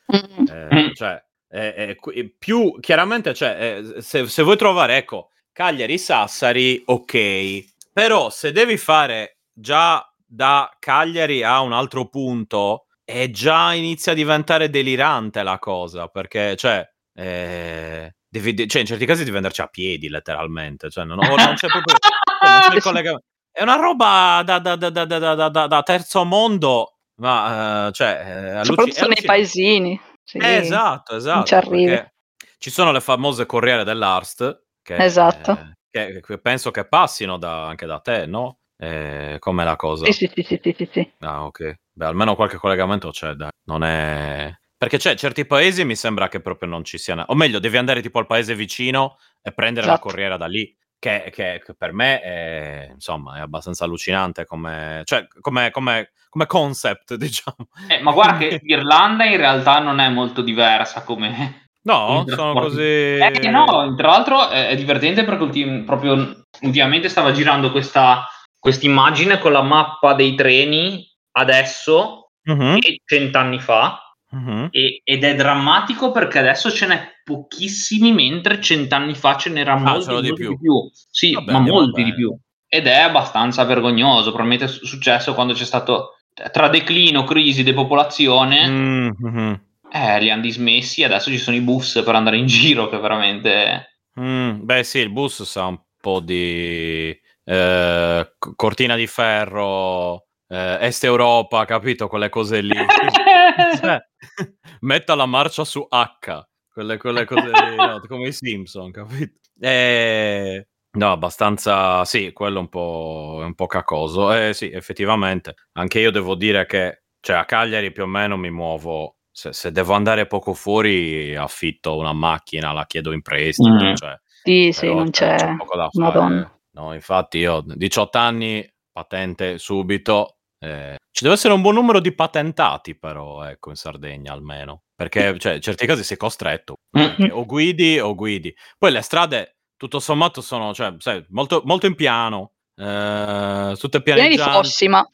Eh, cioè, eh, più chiaramente, cioè, se, se vuoi trovare, ecco, Cagliari, Sassari, ok, però se devi fare già da Cagliari a un altro punto, è già inizia a diventare delirante la cosa, perché, cioè, eh, devi- cioè, in certi casi devi andarci a piedi, letteralmente, cioè, non, non c'è proprio... cioè, non c'è il collegamento. È una roba da, da- da- da- da- da- da- da terzo mondo, ma, eh, cioè, eh, Soprattutto nei paesini. Sì. Eh, esatto, esatto. ci arrivi. perché Ci sono le famose corriere dell'Arst che, Esatto. che- che penso che passino da- anche da te, no? Eh, com'è la cosa? Sì, sì, sì, sì, sì, sì, sì. Ah, ok. Beh, almeno qualche collegamento c'è, dai. Non è... Perché c'è certi paesi mi sembra che proprio non ci siano... O meglio, devi andare tipo al paese vicino e prendere la Esatto. corriera da lì. Che, che- che per me è, insomma, è abbastanza allucinante come, cioè, come, come- come concept, diciamo. Eh, ma guarda che l'Irlanda in realtà non è molto diversa come... No, sono così... Eh, no, tra l'altro è, è divertente perché ultim- proprio ultimamente stava girando questa immagine con la mappa dei treni adesso Mhm, e cent'anni fa mhm. e- ed è drammatico perché adesso ce n'è pochissimi mentre cent'anni fa ce n'era molti, Ah, c'erano di molti più. Sì, Vabbè, ma molti bene. di più. Ed è abbastanza vergognoso, probabilmente è su- successo quando c'è stato tra declino, crisi, depopolazione, Mm, mhm. eh, li hanno dismessi adesso ci sono i bus per andare in giro che veramente... Mm, beh, sì, il bus sa un po' di eh, cortina di ferro, eh, Est Europa, capito? Quelle cose lì. cioè, metta la marcia su H, quelle, quelle cose no, come i Simpson, capito? E... No, abbastanza, sì, quello un po', un po' cacoso. Eh sì, effettivamente, anche io devo dire che, cioè, a Cagliari più o meno mi muovo, se, se devo andare poco fuori, affitto una macchina, la chiedo in prestito, mm. cioè, sì, sì, non c'è, c'è poco da fare. No, infatti io 18 anni, patente subito, eh, ci deve essere un buon numero di patentati, però, ecco, in Sardegna almeno. Perché, cioè, in certi casi sei costretto. o guidi o guidi. Poi le strade tutto sommato sono cioè, sai, molto, molto in piano, eh, tutte pianeggianti. Piene di fossi, ma...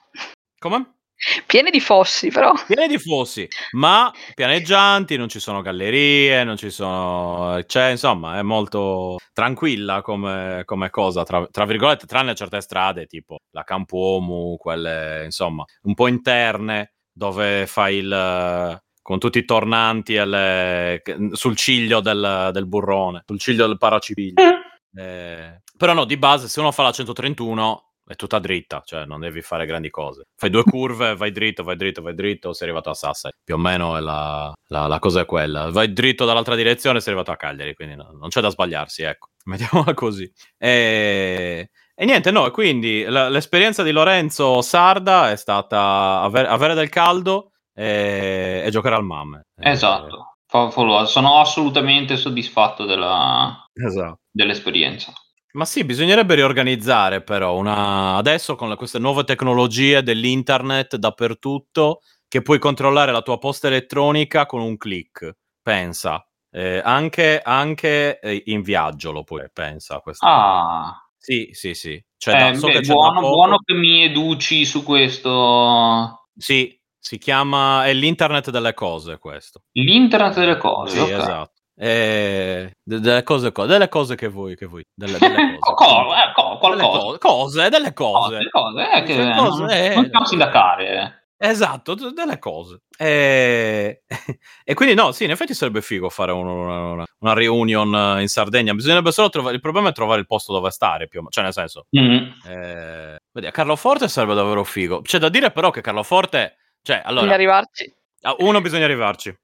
Come? Piene di fossi, però. Piene di fossi, ma pianeggianti, non ci sono gallerie, non ci sono... Cioè, insomma, è molto tranquilla come, come cosa, tra, tra, virgolette, tranne certe strade, tipo la Campuomu, quelle, insomma, un po' interne, dove fai il con tutti i tornanti alle, sul ciglio del, del, burrone, sul ciglio del paracipiglio. Mm. Eh, però no, di base, se uno fa la 131 è tutta dritta, cioè non devi fare grandi cose. Fai due curve, vai dritto, vai dritto, vai dritto, sei arrivato a Sassari. Più o meno la, la, la, cosa è quella. Vai dritto dall'altra direzione, sei arrivato a Cagliari, quindi no, non c'è da sbagliarsi, ecco. Mettiamola così. E... E niente, no, quindi l'esperienza di Lorenzo Sarda è stata avere, avere del caldo e, e giocare al MAM. Esatto, eh, sono assolutamente soddisfatto della, esatto. dell'esperienza. Ma sì, bisognerebbe riorganizzare però una... adesso con queste nuove tecnologie dell'internet dappertutto che puoi controllare la tua posta elettronica con un click. Pensa, eh, anche, anche, eh, in viaggio lo puoi, pensa. Questa ah. Sì, sì, sì. Cioè, eh, so beh, buono, buono che mi educi su questo. Sì, si chiama, è l'internet delle cose questo. L'internet delle cose, sì, okay. esatto. Eh, delle cose, delle cose che vuoi, che vuoi. Delle, delle cose. co- eh, co- qualcosa. Delle cose, delle cose. Delle cose, eh, che cose, non, eh, non stiamo sindacare. Esatto, delle cose. E... e, quindi no, sì, in effetti sarebbe figo fare un, una, una, reunion in Sardegna. Bisognerebbe solo trovare, il problema è trovare il posto dove stare, più, cioè nel senso... Mm-hmm. Eh, vedi, a Carloforte sarebbe davvero figo. C'è da dire però che Carloforte cioè, allora... Bisogna arrivarci. Uno, bisogna arrivarci.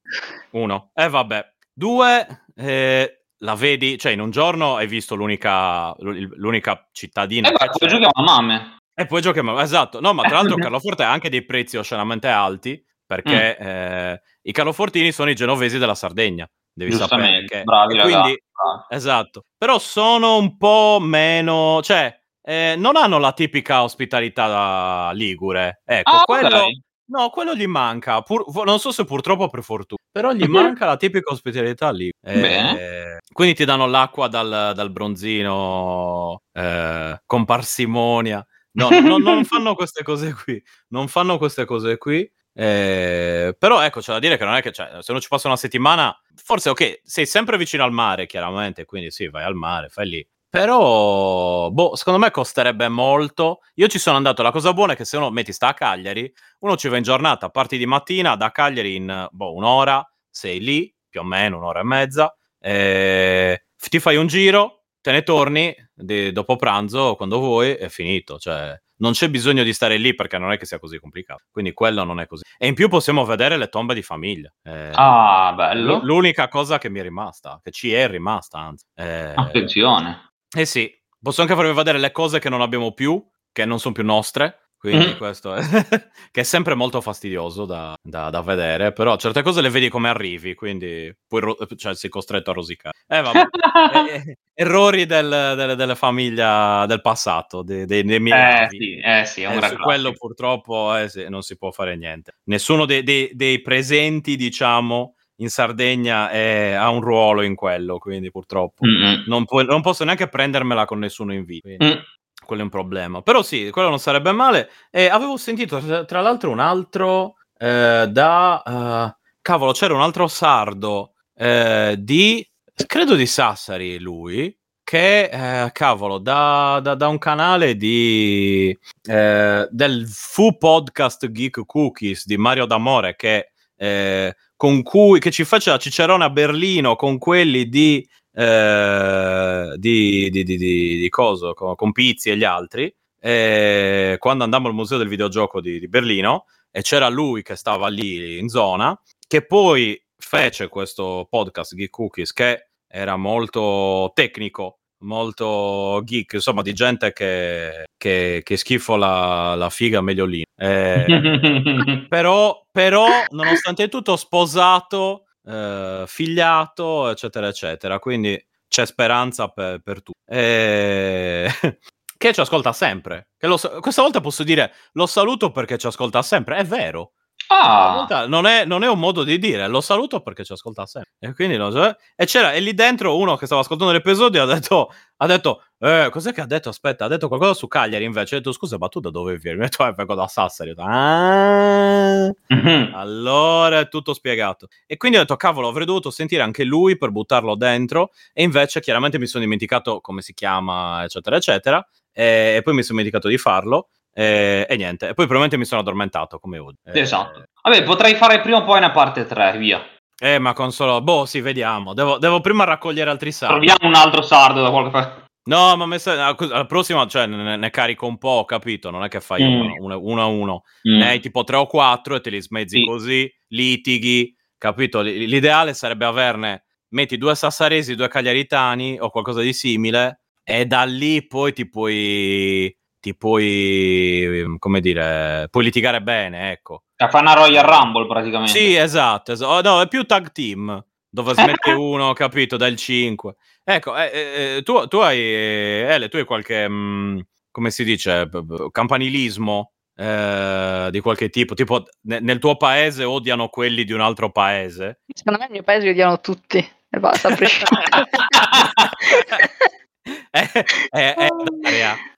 Uno. E eh, vabbè. Due, eh, la vedi, cioè in un giorno hai visto l'unica, l'unica cittadina. E eh poi giochiamo a mame. E poi giochiamo, esatto. No, ma tra l'altro Carloforte ha anche dei prezzi oscenamente alti, perché mm. eh, i Carlofortini sono i genovesi della Sardegna. Devi sapere che... Bravi, quindi. Esatto. Però sono un po' meno... Cioè, eh, non hanno la tipica ospitalità ligure. Ecco, ah, quello... Okay No, quello gli manca, pur, non so se purtroppo o per fortuna, però gli manca la tipica ospitalità lì. Eh, quindi ti danno l'acqua dal, dal bronzino eh, con parsimonia. No, no, non fanno queste cose qui, non fanno queste cose qui. Eh, però ecco, c'è da dire che non è che cioè, se non ci passa una settimana, forse ok, sei sempre vicino al mare, chiaramente, quindi sì, vai al mare, fai lì però, boh, secondo me costerebbe molto. Io ci sono andato. La cosa buona è che se uno metti sta a Cagliari, uno ci va in giornata, parti di mattina da Cagliari in boh, un'ora, sei lì più o meno un'ora e mezza, e ti fai un giro, te ne torni di, dopo pranzo quando vuoi, è finito. Cioè, non c'è bisogno di stare lì perché non è che sia così complicato. Quindi quello non è così. E in più possiamo vedere le tombe di famiglia. Eh, ah, bello. L'unica cosa che mi è rimasta, che ci è rimasta, anzi. Eh, Attenzione. Eh sì, posso anche farvi vedere le cose che non abbiamo più, che non sono più nostre. Quindi mm. questo è che è sempre molto fastidioso da, da, da, vedere, però certe cose le vedi come arrivi, quindi poi ro- cioè, sei costretto a rosicare. Eh, eh, eh, errori del, del, delle famiglie del passato, dei, dei, dei miei eh, sì, eh sì, è un eh, su quello purtroppo eh, sì, non si può fare niente. Nessuno dei, dei, dei presenti, diciamo, in Sardegna è, ha un ruolo in quello, quindi purtroppo non, pu- non, posso neanche prendermela con nessuno in vita. Mm. Quello è un problema. Però sì, quello non sarebbe male. E avevo sentito tra, tra l'altro un altro eh, da... Uh, cavolo, c'era un altro sardo eh, di... credo di Sassari lui, che eh, cavolo da, da, da, un canale di eh, del Fu Podcast Geek Cookies di Mario D'Amore che eh, con cui, che ci faceva Cicerone a Berlino con quelli di, eh, di, di, di, di, coso, con, con Pizzi e gli altri. eh, quando andammo al museo del videogioco di, di Berlino e c'era lui che stava lì in zona, che poi fece questo podcast Geek Cookies che era molto tecnico, molto geek, insomma, di gente che, che, che schifo la, la, figa meglio lì. Eh, però, però, nonostante tutto, sposato, eh, figliato, eccetera, eccetera. Quindi c'è speranza per, per tutti. Eh, che ci ascolta sempre. Che lo, questa volta posso dire lo saluto perché ci ascolta sempre. È vero. Ah. Non è, non, è, un modo di dire, lo saluto perché ci ascolta sempre. E quindi so, e c'era, e lì dentro uno che stava ascoltando l'episodio ha detto, ha detto, eh, cos'è che ha detto? Aspetta, ha detto qualcosa su Cagliari invece. Ha detto, scusa, ma tu da dove vieni? Mi ha detto, eh, vengo da Sassari. Detto, ah, mm-hmm. allora è tutto spiegato. E quindi ho detto, cavolo, avrei dovuto sentire anche lui per buttarlo dentro. E invece, chiaramente, mi sono dimenticato come si chiama, eccetera, eccetera. E, e poi mi sono dimenticato di farlo. E, e, niente, e poi probabilmente mi sono addormentato come oggi. Esatto. Vabbè, potrei fare prima o poi una parte 3, via. Eh, ma con solo... Boh, sì, vediamo. Devo, devo prima raccogliere altri sardi. Troviamo un altro sardo da qualche parte. No, ma messo, al prossimo, cioè, ne, ne, carico un po', capito? Non è che fai mm. uno, uno, a uno. Mm. Ne hai tipo tre o quattro e te li smezzi sì. così, litighi, capito? L'ideale sarebbe averne, metti due sassaresi, due cagliaritani o qualcosa di simile e da lì poi ti puoi ti puoi, ehm, come dire, puoi litigare bene, ecco. A fare una Royal Rumble praticamente. Sì, esatto, esatto. No, è più tag team, dove smette uno, capito, dal 5. Ecco, eh, eh, tu, tu, hai, Ele, tu hai qualche, mh, mm, come si dice, campanilismo eh, di qualche tipo? Tipo, ne, nel tuo paese odiano quelli di un altro paese? Secondo me nel mio paese odiano tutti, e basta, a prescindere. è, è, è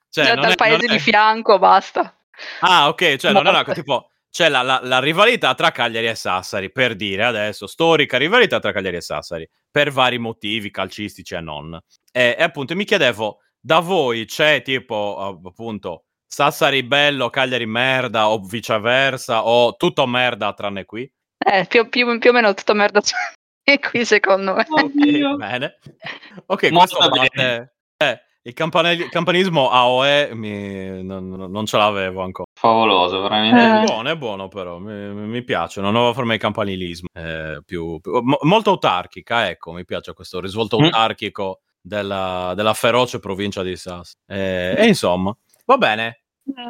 cioè, cioè dal è, paese è... di fianco, basta. Ah, ok, cioè non è una tipo c'è la, la, la, rivalità tra Cagliari e Sassari, per dire adesso, storica rivalità tra Cagliari e Sassari, per vari motivi calcistici e non. E, e appunto mi chiedevo, da voi c'è tipo, appunto, Sassari bello, Cagliari merda, o viceversa, o tutto merda tranne qui? Eh, più, più, più o meno tutto merda tranne qui, secondo me. Oh, okay, bene. Ok, Molto questo batte... Eh, il campanel- campanismo AOE mi... non, non, ce l'avevo ancora. Favoloso, veramente. È buono, è buono però, mi, mi piace, una nuova forma di campanilismo, eh, più, più, mo, molto autarchica, ecco, mi piace questo risvolto mm. autarchico della, della, feroce provincia di Sass. Eh, e insomma, va bene,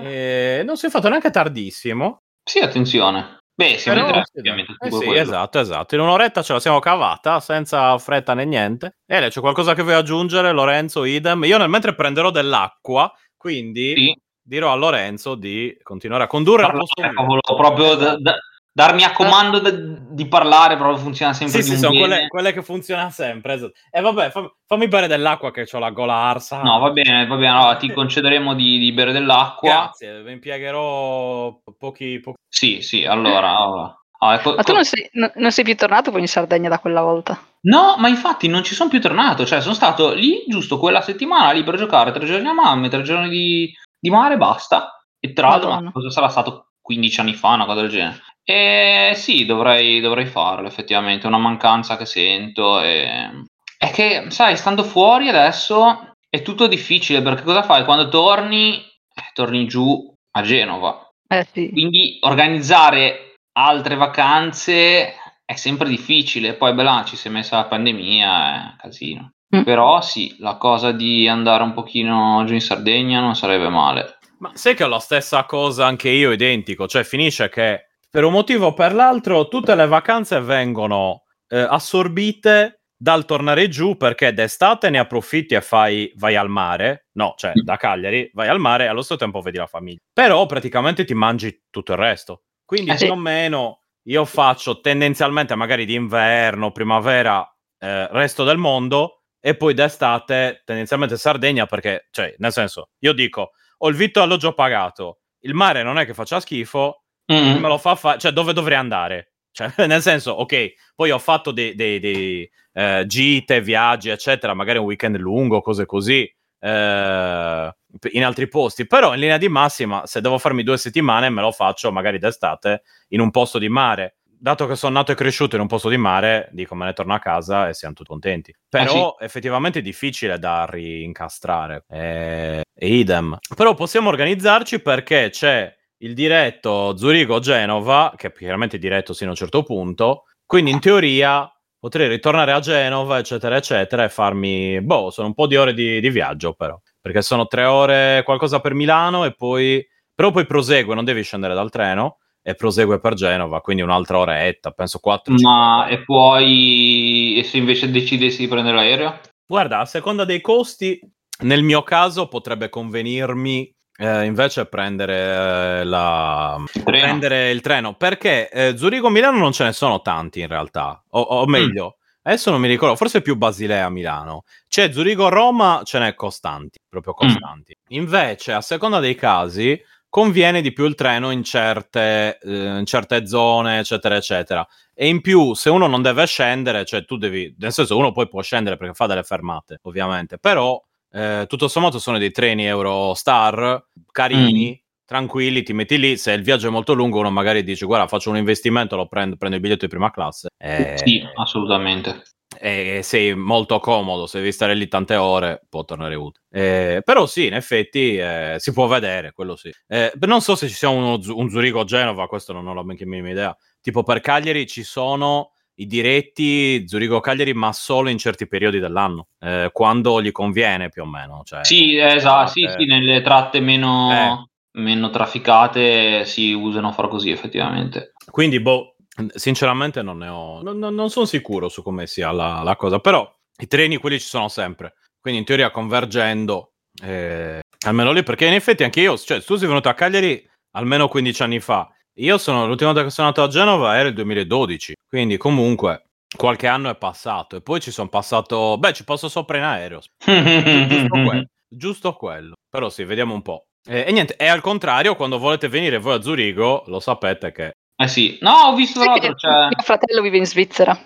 eh, non si è fatto neanche tardissimo. Sì, attenzione. Beh, siamo Però, tre, ovviamente. Eh sì, esatto, esatto. In un'oretta ce la siamo cavata, senza fretta né niente. E c'è qualcosa che vuoi aggiungere, Lorenzo, idem? Io nel mentre prenderò dell'acqua, quindi sì. dirò a Lorenzo di continuare a condurre Parla, al posto proprio da, da, darmi a comando de, di parlare proprio funziona sempre sì, sì, sono quelle, quelle, che funzionano sempre esatto. e vabbè fammi, fammi bere dell'acqua che ho la gola arsa no va bene va bene allora ti concederemo di, di bere dell'acqua grazie vi impiegherò pochi, pochi... sì sì allora, allora. Ah, ecco, ma tu non sei, non sei, più tornato poi in Sardegna da quella volta? No, ma infatti non ci sono più tornato, cioè sono stato lì giusto quella settimana lì per giocare tre giorni a mamme, tre giorni di, di mare, basta. E tra l'altro, cosa sarà stato 15 anni fa, una cosa del genere. E sì, dovrei, dovrei farlo effettivamente, è una mancanza che sento. E... È che, sai, stando fuori adesso è tutto difficile perché cosa fai? Quando torni, eh, torni giù a Genova. Eh sì. Quindi organizzare altre vacanze è sempre difficile. Poi, beh, ci si è messa la pandemia, è casino. Mm. Però sì, la cosa di andare un pochino giù in Sardegna non sarebbe male. Ma sai che ho la stessa cosa anche io, identico, cioè finisce che per un motivo o per l'altro tutte le vacanze vengono eh, assorbite dal tornare giù perché d'estate ne approfitti e fai, vai al mare, no, cioè da Cagliari vai al mare e allo stesso tempo vedi la famiglia. Però praticamente ti mangi tutto il resto. Quindi eh più o meno io faccio tendenzialmente magari d'inverno, primavera, eh, resto del mondo e poi d'estate tendenzialmente Sardegna perché, cioè, nel senso, io dico ho il vitto alloggio pagato, il mare non è che faccia schifo, mm. me lo fa fare, cioè dove dovrei andare? Cioè, nel senso, ok, poi ho fatto dei, dei, dei uh, gite, viaggi, eccetera, magari un weekend lungo, cose così, uh, in altri posti, però in linea di massima, se devo farmi due settimane, me lo faccio magari d'estate in un posto di mare. dato che sono nato e cresciuto in un posto di mare, dico me ne torno a casa e siamo tutti contenti. Però eh sì. effettivamente è difficile da rincastrare. E... e idem. Però possiamo organizzarci perché c'è il diretto Zurigo-Genova, che chiaramente è diretto sino a un certo punto, quindi in teoria potrei ritornare a Genova, eccetera, eccetera, e farmi, boh, sono un po' di ore di, di viaggio però, perché sono tre ore qualcosa per Milano e poi, però poi prosegue, non devi scendere dal treno, e prosegue per Genova, quindi un'altra oretta, penso quattro. Ma e poi, e se invece decidessi di prendere l'aereo? Guarda, a seconda dei costi, nel mio caso potrebbe convenirmi eh, invece prendere, eh, la... il prendere, il treno perché eh, Zurigo-Milano non ce ne sono tanti in realtà o, o mm. meglio mm. adesso non mi ricordo forse più Basilea-Milano c'è Zurigo-Roma ce n'è costanti proprio mm. costanti mm. invece a seconda dei casi conviene di più il treno in certe, eh, in certe zone eccetera eccetera e in più se uno non deve scendere cioè tu devi nel senso uno poi può scendere perché fa delle fermate ovviamente però eh, tutto sommato sono dei treni Eurostar carini, mm. tranquilli, ti metti lì, se il viaggio è molto lungo uno magari dice guarda faccio un investimento, lo prendo, prendo il biglietto di prima classe. Eh, sì, assolutamente. E sei molto comodo, se devi stare lì tante ore può tornare utile. Eh, però sì, in effetti eh, si può vedere, quello sì. Eh, non so se ci sia uno, un Zurigo-Genova, questo non ho la minima idea. Tipo per Cagliari ci sono i diretti Zurigo-Cagliari, ma solo in certi periodi dell'anno, eh, quando gli conviene più o meno. Cioè, sì, esatto, sì, sì, nelle tratte meno, eh. meno trafficate si usano a far così effettivamente. Quindi, boh, sinceramente non ne ho, non, non sono sicuro su come sia la, la, cosa, però i treni quelli ci sono sempre, quindi in teoria convergendo, eh, almeno lì, perché in effetti anche io, cioè tu sei venuto a Cagliari almeno 15 anni fa, io sono, l'ultima volta che sono andato a Genova era il 2012, quindi comunque qualche anno è passato e poi ci sono passato, beh ci passo sopra in aereo, giusto, quello, giusto quello, però sì, vediamo un po'. E, e, niente, e al contrario, quando volete venire voi a Zurigo, lo sapete che... Eh sì, no, ho visto l'altro, cioè... Mio fratello vive in Svizzera.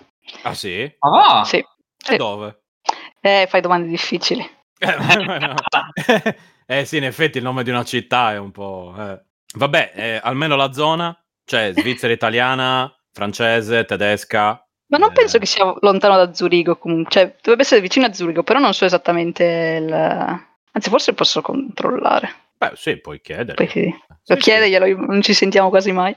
Ah sì? Ah va? Sì. E sì. dove? Eh, fai domande difficili. eh sì, in effetti il nome di una città è un po'... Eh. Vabbè, eh, almeno la zona, cioè Svizzera italiana, francese, tedesca. Ma non eh... penso che sia lontano da Zurigo comunque, cioè dovrebbe essere vicino a Zurigo, però non so esattamente il... Anzi, forse posso controllare. Beh, sì, puoi chiedere. Poi, sì. Lo chiederglielo, sì. non ci sentiamo quasi mai.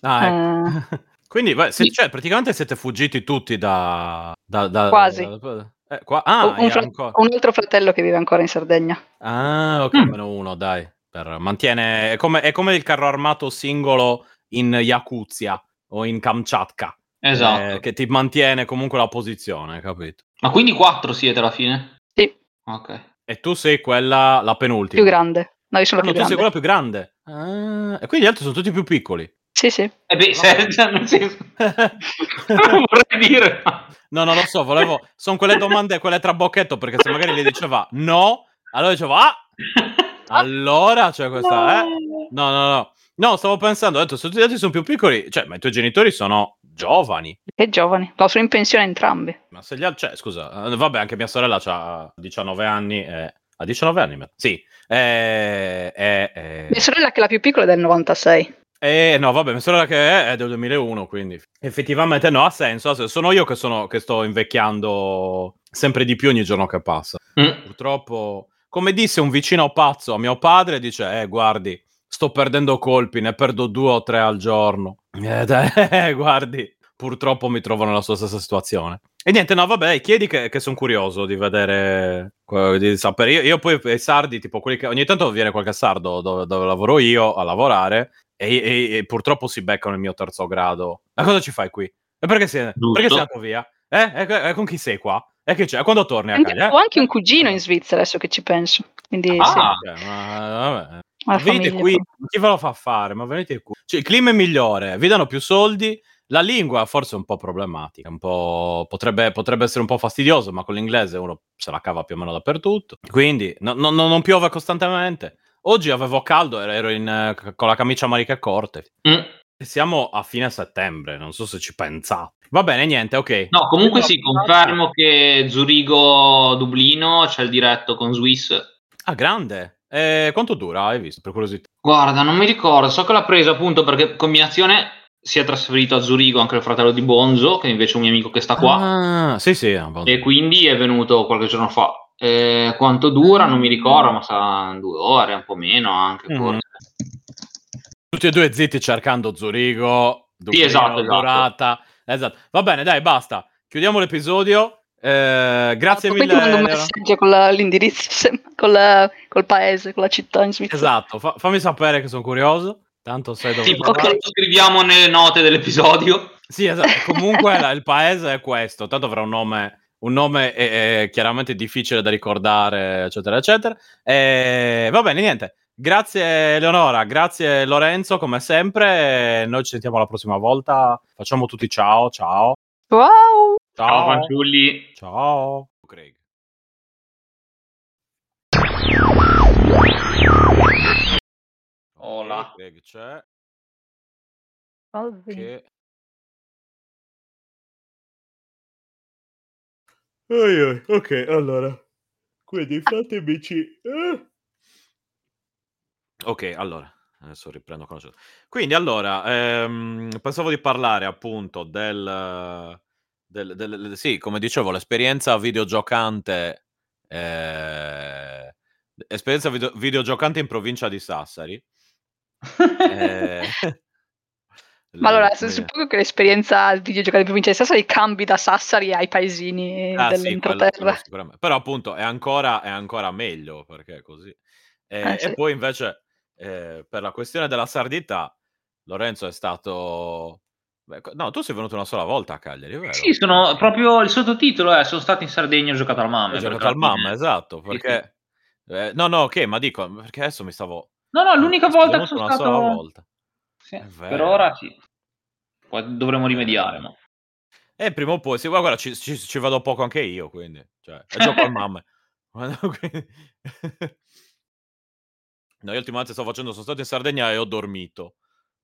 Ah, ecco. Uh... Quindi, beh, se, cioè, praticamente siete fuggiti tutti da... da, da quasi. Da, eh, qua... ah, un, fra- un, altro fratello che vive ancora in Sardegna. Ah, ok, mm. meno uno, dai. Per, mantiene, è come, è come, il carro armato singolo in Yakuzia o in Kamchatka. Esatto. Eh, che ti mantiene comunque la posizione, capito? Ma quindi quattro siete alla fine? Sì. Ok. E tu sei quella, la penultima. Più grande. No, io sono no, più tu grande. sei quella più grande. Ah, e quindi gli altri sono tutti più piccoli. Sì, sì. Eh beh, no. se, cioè, nel senso... vorrei dire. No, non lo so, volevo... Sono quelle domande, quelle tra bocchetto, perché se magari gli diceva no, allora dicevo ah! Allora, cioè questa, eh? No, no, no. No, stavo pensando, ho detto, se tutti gli altri sono più piccoli, cioè, ma i tuoi genitori sono giovani. Che giovani? No, sono in pensione entrambi. Ma se gli altri, cioè, scusa, eh, vabbè, anche mia sorella ha 19 anni e... Ha 19 anni? Sì. Eh, eh, eh. Mia sorella che è la più piccola è del 96. Eh, no, vabbè, mia sorella che è, è del 2001, quindi effettivamente no, ha senso. Ha senso. Sono io che, sono, che sto invecchiando sempre di più ogni giorno che passa. Mm. Purtroppo come disse un vicino pazzo a mio padre, dice, eh, guardi, sto perdendo colpi, ne perdo due o tre al giorno. Eh, eh, guardi, purtroppo mi trovo nella sua stessa situazione. E niente, no, vabbè, chiedi che, che sono curioso di vedere, di sapere. Io, io poi i sardi, tipo quelli che ogni tanto viene qualche sardo dove, dove lavoro io a lavorare e, e, e, purtroppo si beccano il mio terzo grado. Ma cosa ci fai qui? E perché sei, perché sei andato via? Eh? E, con chi sei qua? E che c'è? Quando torni a casa? Ho anche un cugino in Svizzera adesso che ci penso. Quindi, ah, sì. okay, ma, vabbè. venite qui, chi ve lo fa fare? Ma venite qui. Cioè, il clima è migliore, vi danno più soldi. La lingua forse è un po' problematica, un po'... Potrebbe, potrebbe, essere un po' fastidioso, ma con l'inglese uno se la cava più o meno dappertutto. Quindi no, no, non piove costantemente. Oggi avevo caldo, ero in, con la camicia a maniche corte. Mm. Siamo a fine settembre, non so se ci pensate. Va bene, niente, ok. No, comunque sì, confermo che Zurigo-Dublino c'è il diretto con Swiss. Ah, grande. E quanto dura? Hai visto, per curiosità? Guarda, non mi ricordo, so che l'ha preso appunto perché combinazione si è trasferito a Zurigo anche il fratello di Bonzo, che invece è un mio amico che sta qua. Ah, sì, sì. E quindi è venuto qualche giorno fa. Eh, quanto dura non mi ricordo, ma sa due ore, un po' meno anche mm. Tutti e due zitti cercando Zurigo. Sì, esatto, esatto. Durata. Esatto. Va bene, dai, basta. Chiudiamo l'episodio. Eh, grazie no, mille. Poi ti mando un messaggio con la, l'indirizzo, con la, col paese, con la città in Svizzera. Esatto, fa, fammi sapere che sono curioso. Tanto sai dove. Sì, okay. scriviamo nelle note dell'episodio. Sì, esatto. Comunque il paese è questo. Tanto avrà un nome. Un nome è, è chiaramente difficile da ricordare, eccetera, eccetera. E, va bene, niente. Grazie Eleonora, grazie Lorenzo, come sempre. Noi ci sentiamo la prossima volta. Facciamo tutti ciao, ciao. Wow! Ciao, ciao fanciulli. Ciao. Craig. Hola. Craig c'è. Salve. Che... Oi, oi. Ok, allora. Quindi fatemi ci... Eh. Ok, allora. Adesso riprendo conoscenza. Quindi, allora, ehm, pensavo di parlare appunto del, del, del, del sì, come dicevo, l'esperienza videogiocante, eh, esperienza video, videogiocante in provincia di Sassari. eh, Ma allora, le... suppongo che l'esperienza videogiocante in provincia di Sassari cambi da Sassari ai paesini ah, dell'entroterra. Sì, Però appunto è ancora, è ancora meglio perché è così. Eh, ah, sì. E poi invece eh, per la questione della sardità, Lorenzo è stato... Beh, no, tu sei venuto una sola volta a Cagliari, vero? Sì, sono proprio il sottotitolo è Sono stato in Sardegna e ho giocato al Mamma. Ho giocato al Mamma, esatto, perché... Eh, no, no, ok, ma dico, perché adesso mi stavo... No, no, l'unica volta che sono una stato... sola volta. Sì, per ora sì. Poi dovremo rimediare, no? E eh, prima o poi, sì, guarda, ci, ci, ci, vado poco anche io, quindi... Cioè, gioco al Mamma. No, io ultimamente sto facendo, sono stato in Sardegna e ho dormito.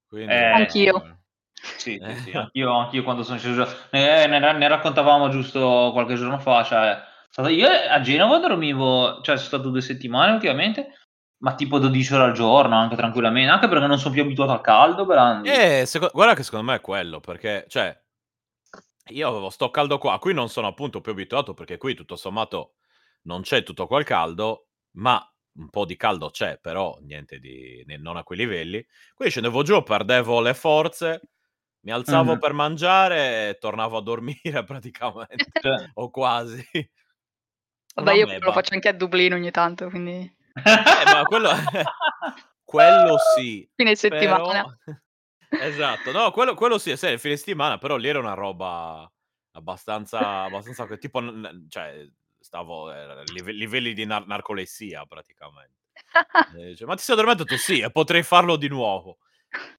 Quindi, eh, anch'io. Eh, sì, sì, sì, anch'io, anch'io quando sono sceso. Eh, ne, ne, raccontavamo giusto qualche giorno fa. Cioè, io a Genova dormivo, cioè sono stato due settimane ultimamente, ma tipo 12 ore al giorno, anche tranquillamente, anche perché non sono più abituato al caldo. Eh, seco- guarda che secondo me è quello, perché, cioè, io avevo sto caldo qua, qui non sono appunto più abituato perché qui tutto sommato non c'è tutto quel caldo, ma un po' di caldo c'è, però niente di non a quei livelli. Quindi scendevo giù, perdevo le forze, mi alzavo mm. per mangiare e tornavo a dormire praticamente, cioè. o quasi. Vabbè, io lo faccio anche a Dublino ogni tanto, quindi... Eh, ma quello... quello sì. Fine settimana. Però... esatto, no, quello, quello sì, è fine settimana, però lì era una roba abbastanza, abbastanza tipo, cioè, stavo a eh, livelli di nar- narcolessia praticamente. cioè, ma ti sei addormentato? Sì, e potrei farlo di nuovo.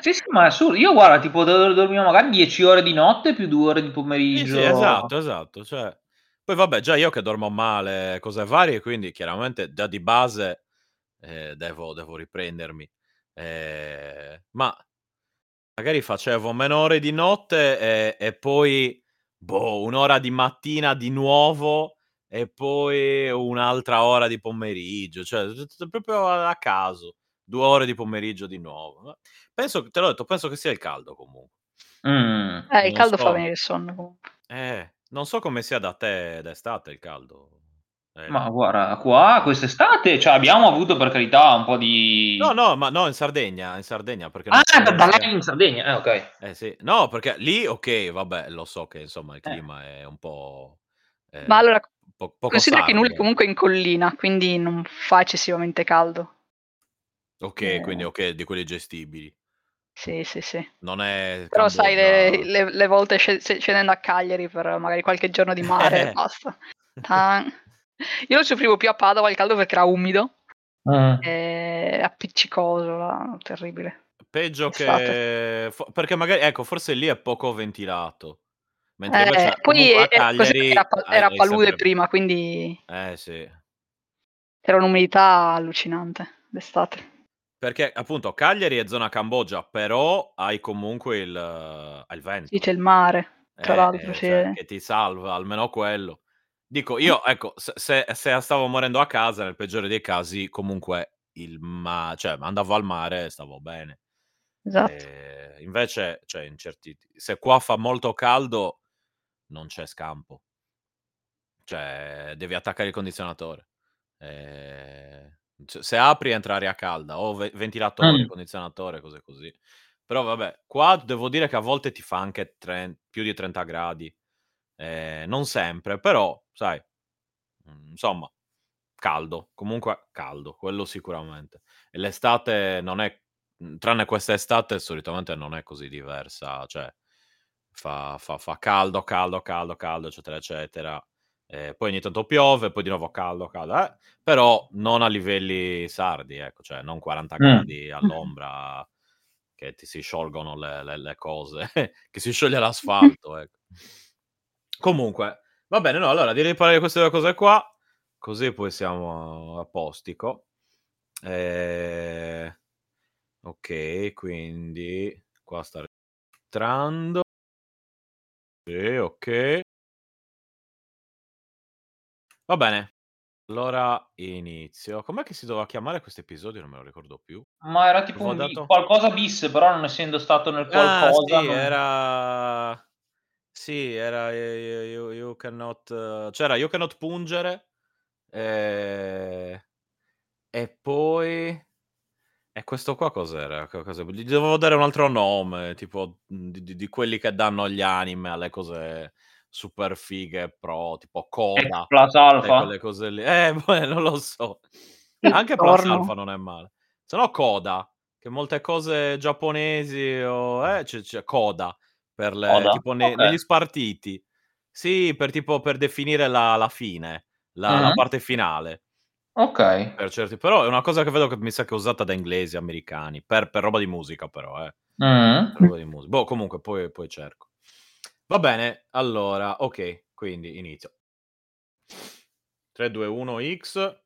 Sì, sì, ma è assurdo. Io guarda, tipo, dormivo magari 10 ore di notte più 2 ore di pomeriggio. Sì, sì, esatto, esatto. Cioè... Poi vabbè, già io che dormo male, cose varie, quindi chiaramente già di base eh, devo, devo, riprendermi. Eh, ma magari facevo meno ore di notte e, e poi boh, un'ora di mattina di nuovo e poi un'altra ora di pomeriggio, cioè proprio a caso, due ore di pomeriggio di nuovo. Penso, te l'ho detto, penso che sia il caldo comunque. Mm. Eh, il caldo so. fa venire il sonno comunque. Eh, non so come sia da te d'estate il caldo. Eh. Ma guarda, qua quest'estate cioè, abbiamo avuto per carità un po' di. No, no, ma no, in Sardegna. In Sardegna perché ah, da, da lei in Sardegna, eh, ok. Eh sì, no, perché lì, ok, vabbè, lo so che insomma il eh. clima eh. è un po'. Eh, ma allora, po- considera che Nulla è comunque in collina, quindi non fa eccessivamente caldo. Ok, eh. quindi ok, di quelli gestibili. Sì, sì, sì. Non è. Però Cambogia... sai, le, le, le volte scendendo a Cagliari per magari qualche giorno di mare e basta. Tan- io lo soffrivo più a Padova il caldo perché era umido. Mm. E appiccicoso, là, terribile. Peggio che... perché magari, ecco, forse lì è poco ventilato. Mentre eh, poi a Cagliari, era, era palude sempre... prima, quindi... Eh sì. Era un'umidità allucinante d'estate. Perché appunto Cagliari è zona Cambogia, però hai comunque il, uh, il vento. Sì, c'è il mare, tra eh, l'altro. Cioè, sì. Che ti salva, almeno quello. Dico, io, ecco, se, se, stavo morendo a casa, nel peggiore dei casi, comunque il ma- cioè, andavo al mare e stavo bene. Esatto. E invece, cioè, in certi... se qua fa molto caldo, non c'è scampo. Cioè, devi attaccare il condizionatore. E... Se apri entra aria calda, o ve- ventilatore, Mm. condizionatore, cose così. Però vabbè, qua devo dire che a volte ti fa anche tre- più di 30 gradi. Eh, non sempre, però, sai, mm, insomma, caldo. Comunque caldo, quello sicuramente. E l'estate non è, mm, tranne quest'estate, solitamente non è così diversa. Cioè, fa, fa- fa caldo, caldo, caldo, caldo, eccetera, eccetera. Eh, poi ogni tanto piove, poi di nuovo caldo, caldo, eh? però non a livelli sardi, ecco, cioè non 40 Mm. gradi all'ombra che ti si sciolgono le, le- le cose, che si scioglie l'asfalto, ecco. Comunque, va bene, no, allora direi di parlare di queste due cose qua, così poi siamo a postico. Eh, ok, quindi qua sta registrando. Sì, ok. Va bene. Allora inizio. Com'è che si doveva chiamare questo episodio? Non me lo ricordo più. Ma era tipo un dato- qualcosa bis, però non essendo stato nel Ah, qualcosa. sì, non- era... Sì, era you, you- you cannot... uh, C'era You cannot pungere. eh, E poi... E questo qua cos'era? Cosa- Gli dovevo dare un altro nome, tipo di, di- di quelli che danno gli anime alle cose super fighe pro, tipo Coda. X Plus Alpha. quelle cose lì. Eh, boh, non lo so. Anche Plus Torno. Alpha non è male. Se no Coda, che molte cose giapponesi o... Eh, c'è, c'è Coda, per le, Coda, tipo ne- ok. negli spartiti. Sì, per, tipo, per definire la, la fine, la, la Mhm. parte finale. Ok. Per certi, però è una cosa che vedo che mi sa che è usata da inglesi, americani, per, per roba di musica però, eh. Mm. Per roba di musica. Boh, comunque poi, poi cerco. Va bene, allora, ok, quindi inizio. 3, 2, 1, X.